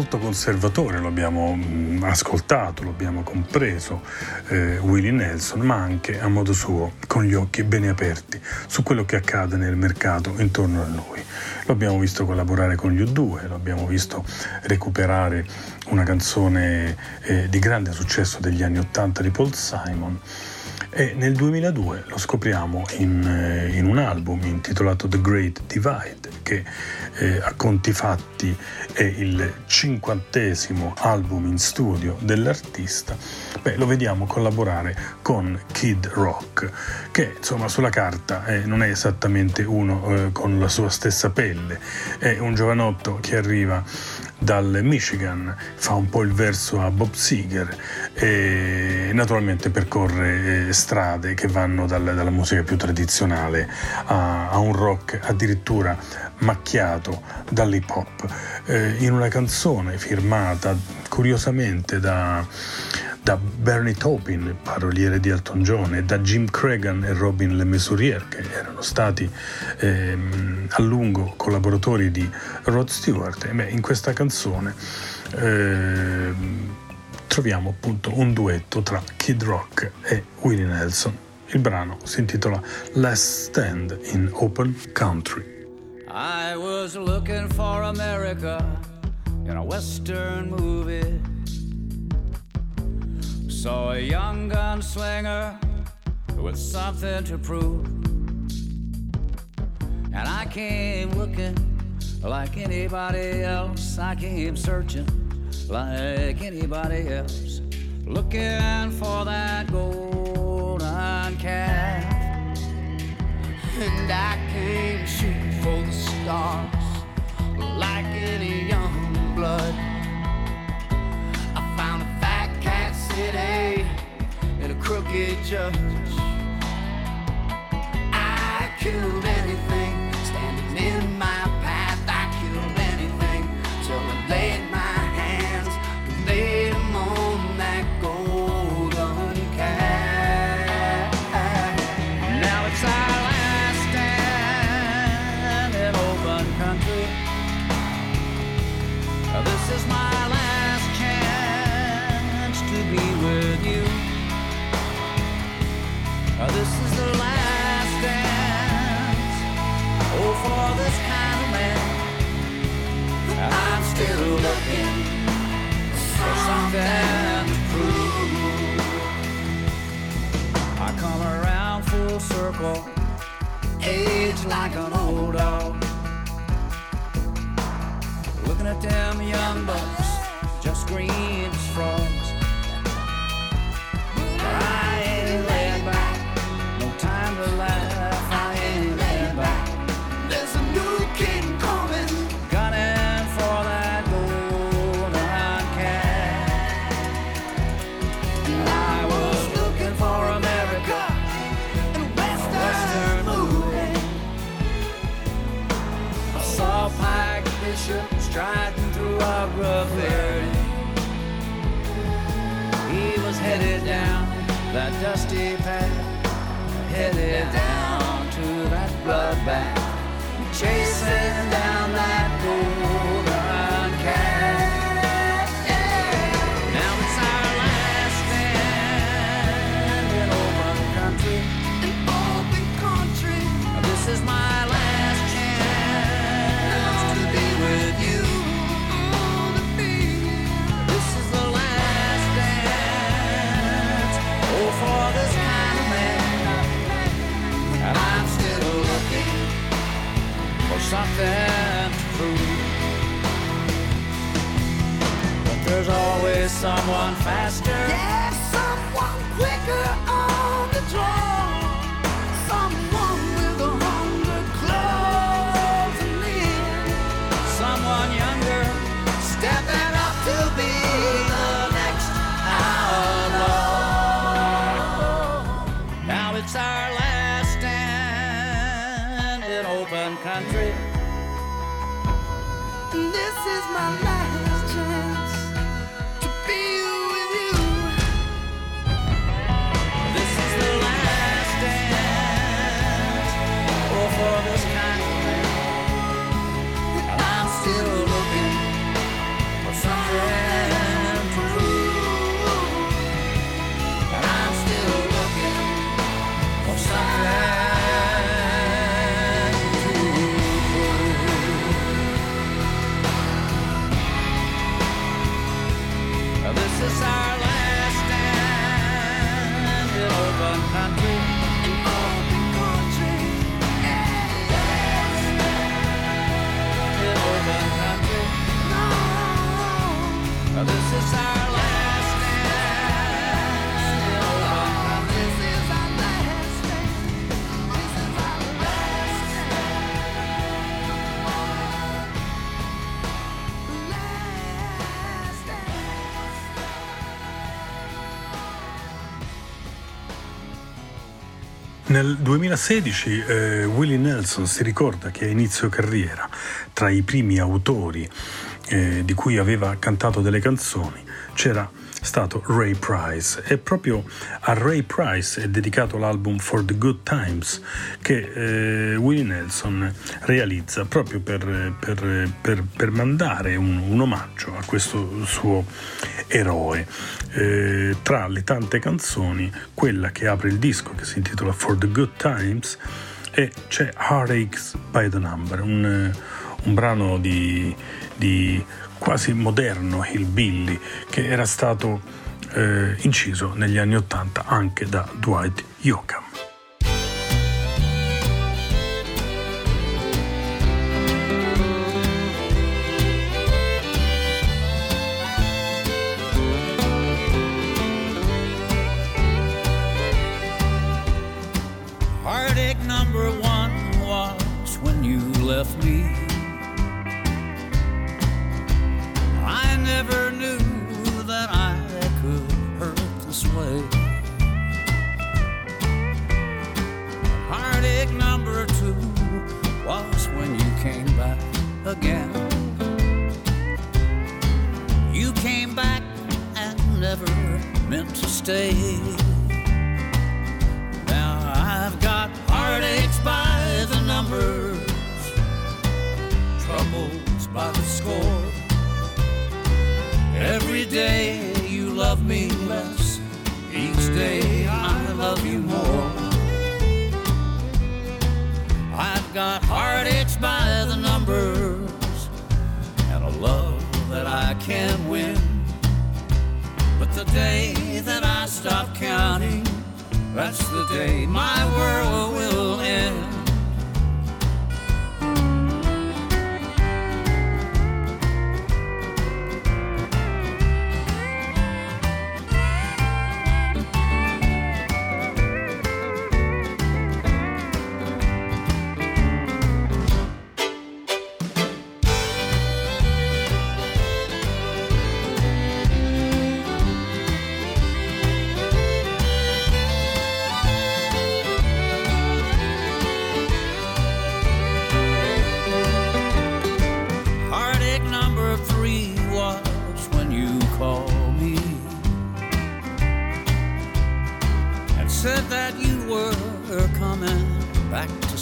Molto conservatore, lo abbiamo mh, ascoltato, lo abbiamo compreso, eh, Willie Nelson, ma anche a modo suo, con gli occhi bene aperti su quello che accade nel mercato intorno a lui. Lo abbiamo visto collaborare con gli U2, lo abbiamo visto recuperare una canzone eh, di grande successo degli anni Ottanta di Paul Simon e nel 2002 lo scopriamo in, eh, in un album intitolato The Great Divide che eh, a conti fatti è il cinquantesimo album in studio dell'artista. Beh, lo vediamo collaborare con Kid Rock che insomma sulla carta eh, non è esattamente uno eh, con la sua stessa pelle. È un giovanotto che arriva dal Michigan, fa un po' il verso a Bob Seger e naturalmente percorre eh, strade che vanno dal- dalla musica più tradizionale a, a un rock addirittura macchiato dall'hip hop. Eh, in una canzone firmata curiosamente da, da Bernie Taupin, paroliere di Elton John, e da Jim Cregan e Robin Le Mesurier, che erano stati ehm, a lungo collaboratori di Rod Stewart. E beh, in questa canzone ehm, troviamo appunto un duetto tra Kid Rock e Willie Nelson. Il brano si intitola Last Stand in Open Country. I was looking for America in a Western movie. Saw a young gunslinger with something to prove. And I came looking like anybody else. I came searching like anybody else. Looking for that golden calf. And I came shooting for the stars like any young blood. City and a crooked judge. I killed Green. Someone faster. Yeah, someone quicker on the draw. Someone with a hunger closing in. Someone younger stepping up to be the next outlaw. Now it's our last stand in open country. This is my last Nel 2016 eh, Willie Nelson si ricorda che a inizio carriera, tra i primi autori eh, di cui aveva cantato delle canzoni, c'era stato Ray Price e proprio a Ray Price è dedicato l'album For the Good Times che eh, Willie Nelson realizza proprio per, per- per- per mandare un, un omaggio a questo suo eroe. Eh, tra le tante canzoni, quella che apre il disco che si intitola For the Good Times e c'è Heartaches by the Number, un, un brano di, di quasi moderno hillbilly che era stato eh, inciso negli anni Ottanta anche da Dwight Yoakam. again. You came back and never meant to stay. Now I've got heartaches by the numbers, troubles by the score. Every day you love me less, each day I love you more. I've got heartaches by the numbers love that I can't win. But the day that I stop counting, that's the day my world will end.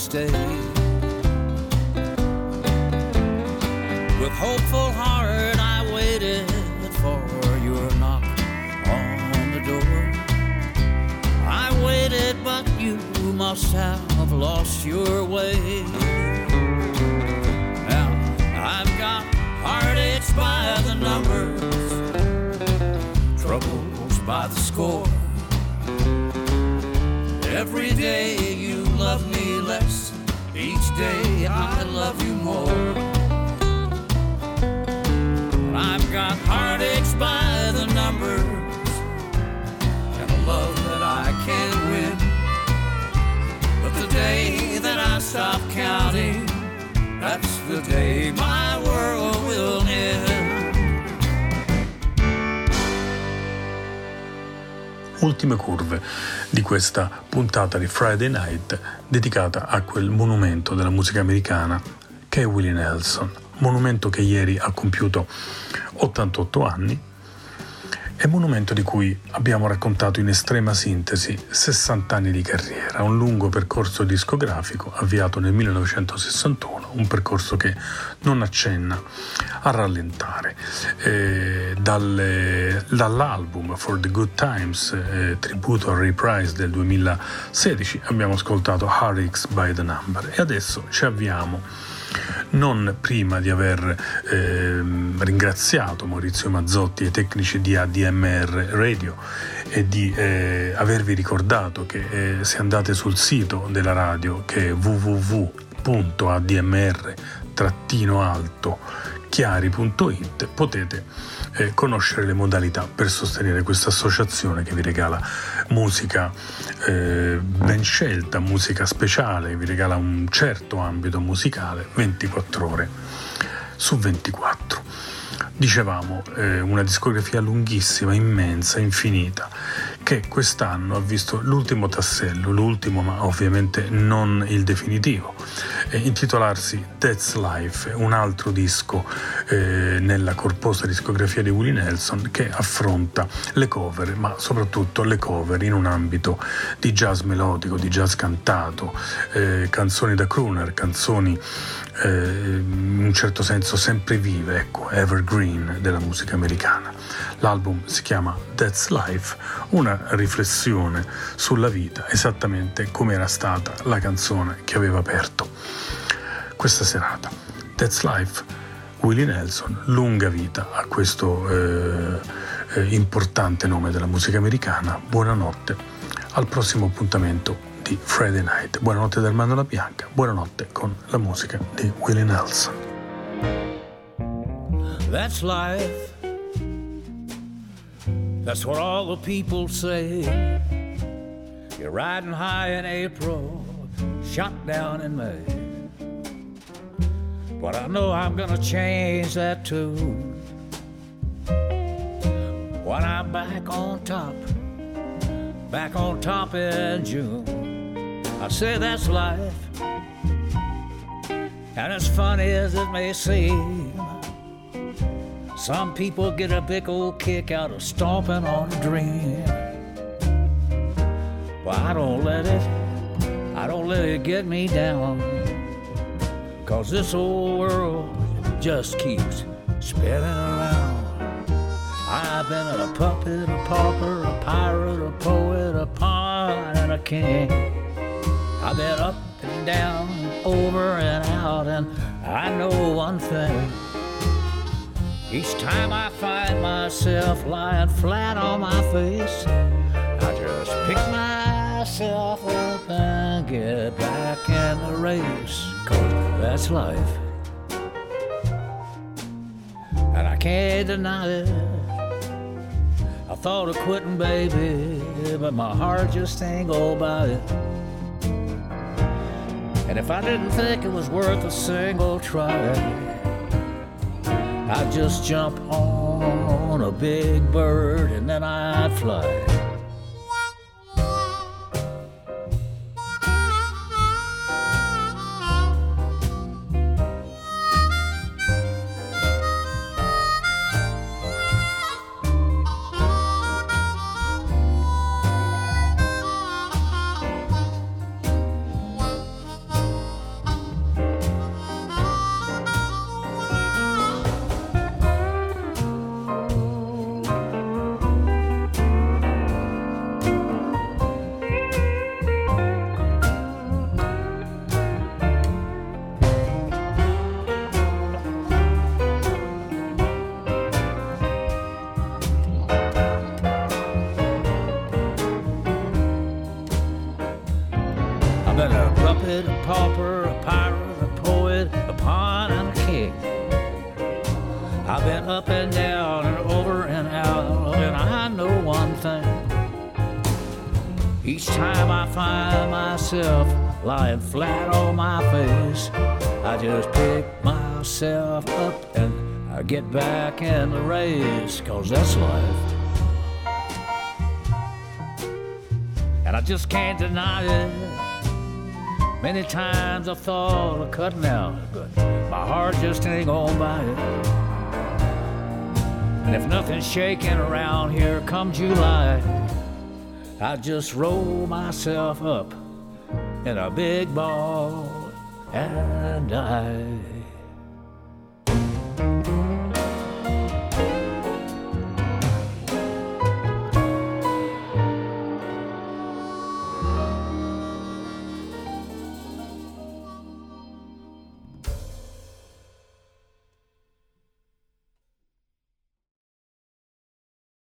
Stay. With hopeful heart, I waited for your knock on the door. I waited, but you must have lost your way. Now I've got heartaches by the numbers, troubles by the score. Every day you love me less, each day I love you more. I've got heartaches by the numbers, and a love that I can't win. But the day that I stop counting, that's the day my world will end. ultime curve di questa puntata di Friday Night dedicata a quel monumento della musica americana che è Willie Nelson, monumento che ieri ha compiuto 88 anni e monumento di cui abbiamo raccontato in estrema sintesi 60 anni di carriera, un lungo percorso discografico avviato nel 1961, un percorso che non accenna a rallentare. Eh, dalle- dall'album For the Good Times, eh, tributo al Reprise del 2016, abbiamo ascoltato Heartaches by the Number e adesso ci avviamo non prima di aver ehm, ringraziato Maurizio Mazzotti e i tecnici di ADMR Radio e di eh, avervi ricordato che eh, se andate sul sito della radio che è www.admr-alto chiari.it potete eh, conoscere le modalità per sostenere questa associazione che vi regala musica eh, ben scelta, musica speciale, vi regala un certo ambito musicale 24 ore su 24. Dicevamo, eh, una discografia lunghissima, immensa, infinita, che quest'anno ha visto l'ultimo tassello, l'ultimo ma ovviamente non il definitivo, intitolarsi That's Life, un altro disco eh, nella corposa discografia di Willie Nelson che affronta le cover, ma soprattutto le cover in un ambito di jazz melodico, di jazz cantato, eh, canzoni da crooner, canzoni eh, in un certo senso sempre vive, ecco, evergreen della musica americana. L'album si chiama That's Life, una riflessione sulla vita, esattamente come era stata la canzone che aveva aperto questa serata. That's Life, Willie Nelson, lunga vita a questo eh, eh, importante nome della musica americana. Buonanotte, al prossimo appuntamento di Friday Night. Buonanotte da Armando La Bianca, buonanotte con la musica di Willie Nelson. That's life. That's what all the people say. You're riding high in April, shot down in May. But I know I'm gonna change that tune. When I'm back on top, back on top in June. I say that's life. And as funny as it may seem, some people get a big old kick out of stomping on a dream. But I don't let it, I don't let it get me down. Cause this old world just keeps spinning around. I've been a puppet, a pauper, a pirate, a poet, a pawn, and a king. I've been up and down, over and out, and I know one thing. Each time I find myself lying flat on my face, I just pick myself up and get back in the race. Cause that's life. And I can't deny it. I thought of quitting, baby, but my heart just ain't go about it. And if I didn't think it was worth a single try, I'd just jump on a big bird and then I'd fly. Cause that's life. And I just can't deny it. Many times I've thought of cutting out, but my heart just ain't gonna buy it. And if nothing's shaking around here come July, I just roll myself up in a big ball and die.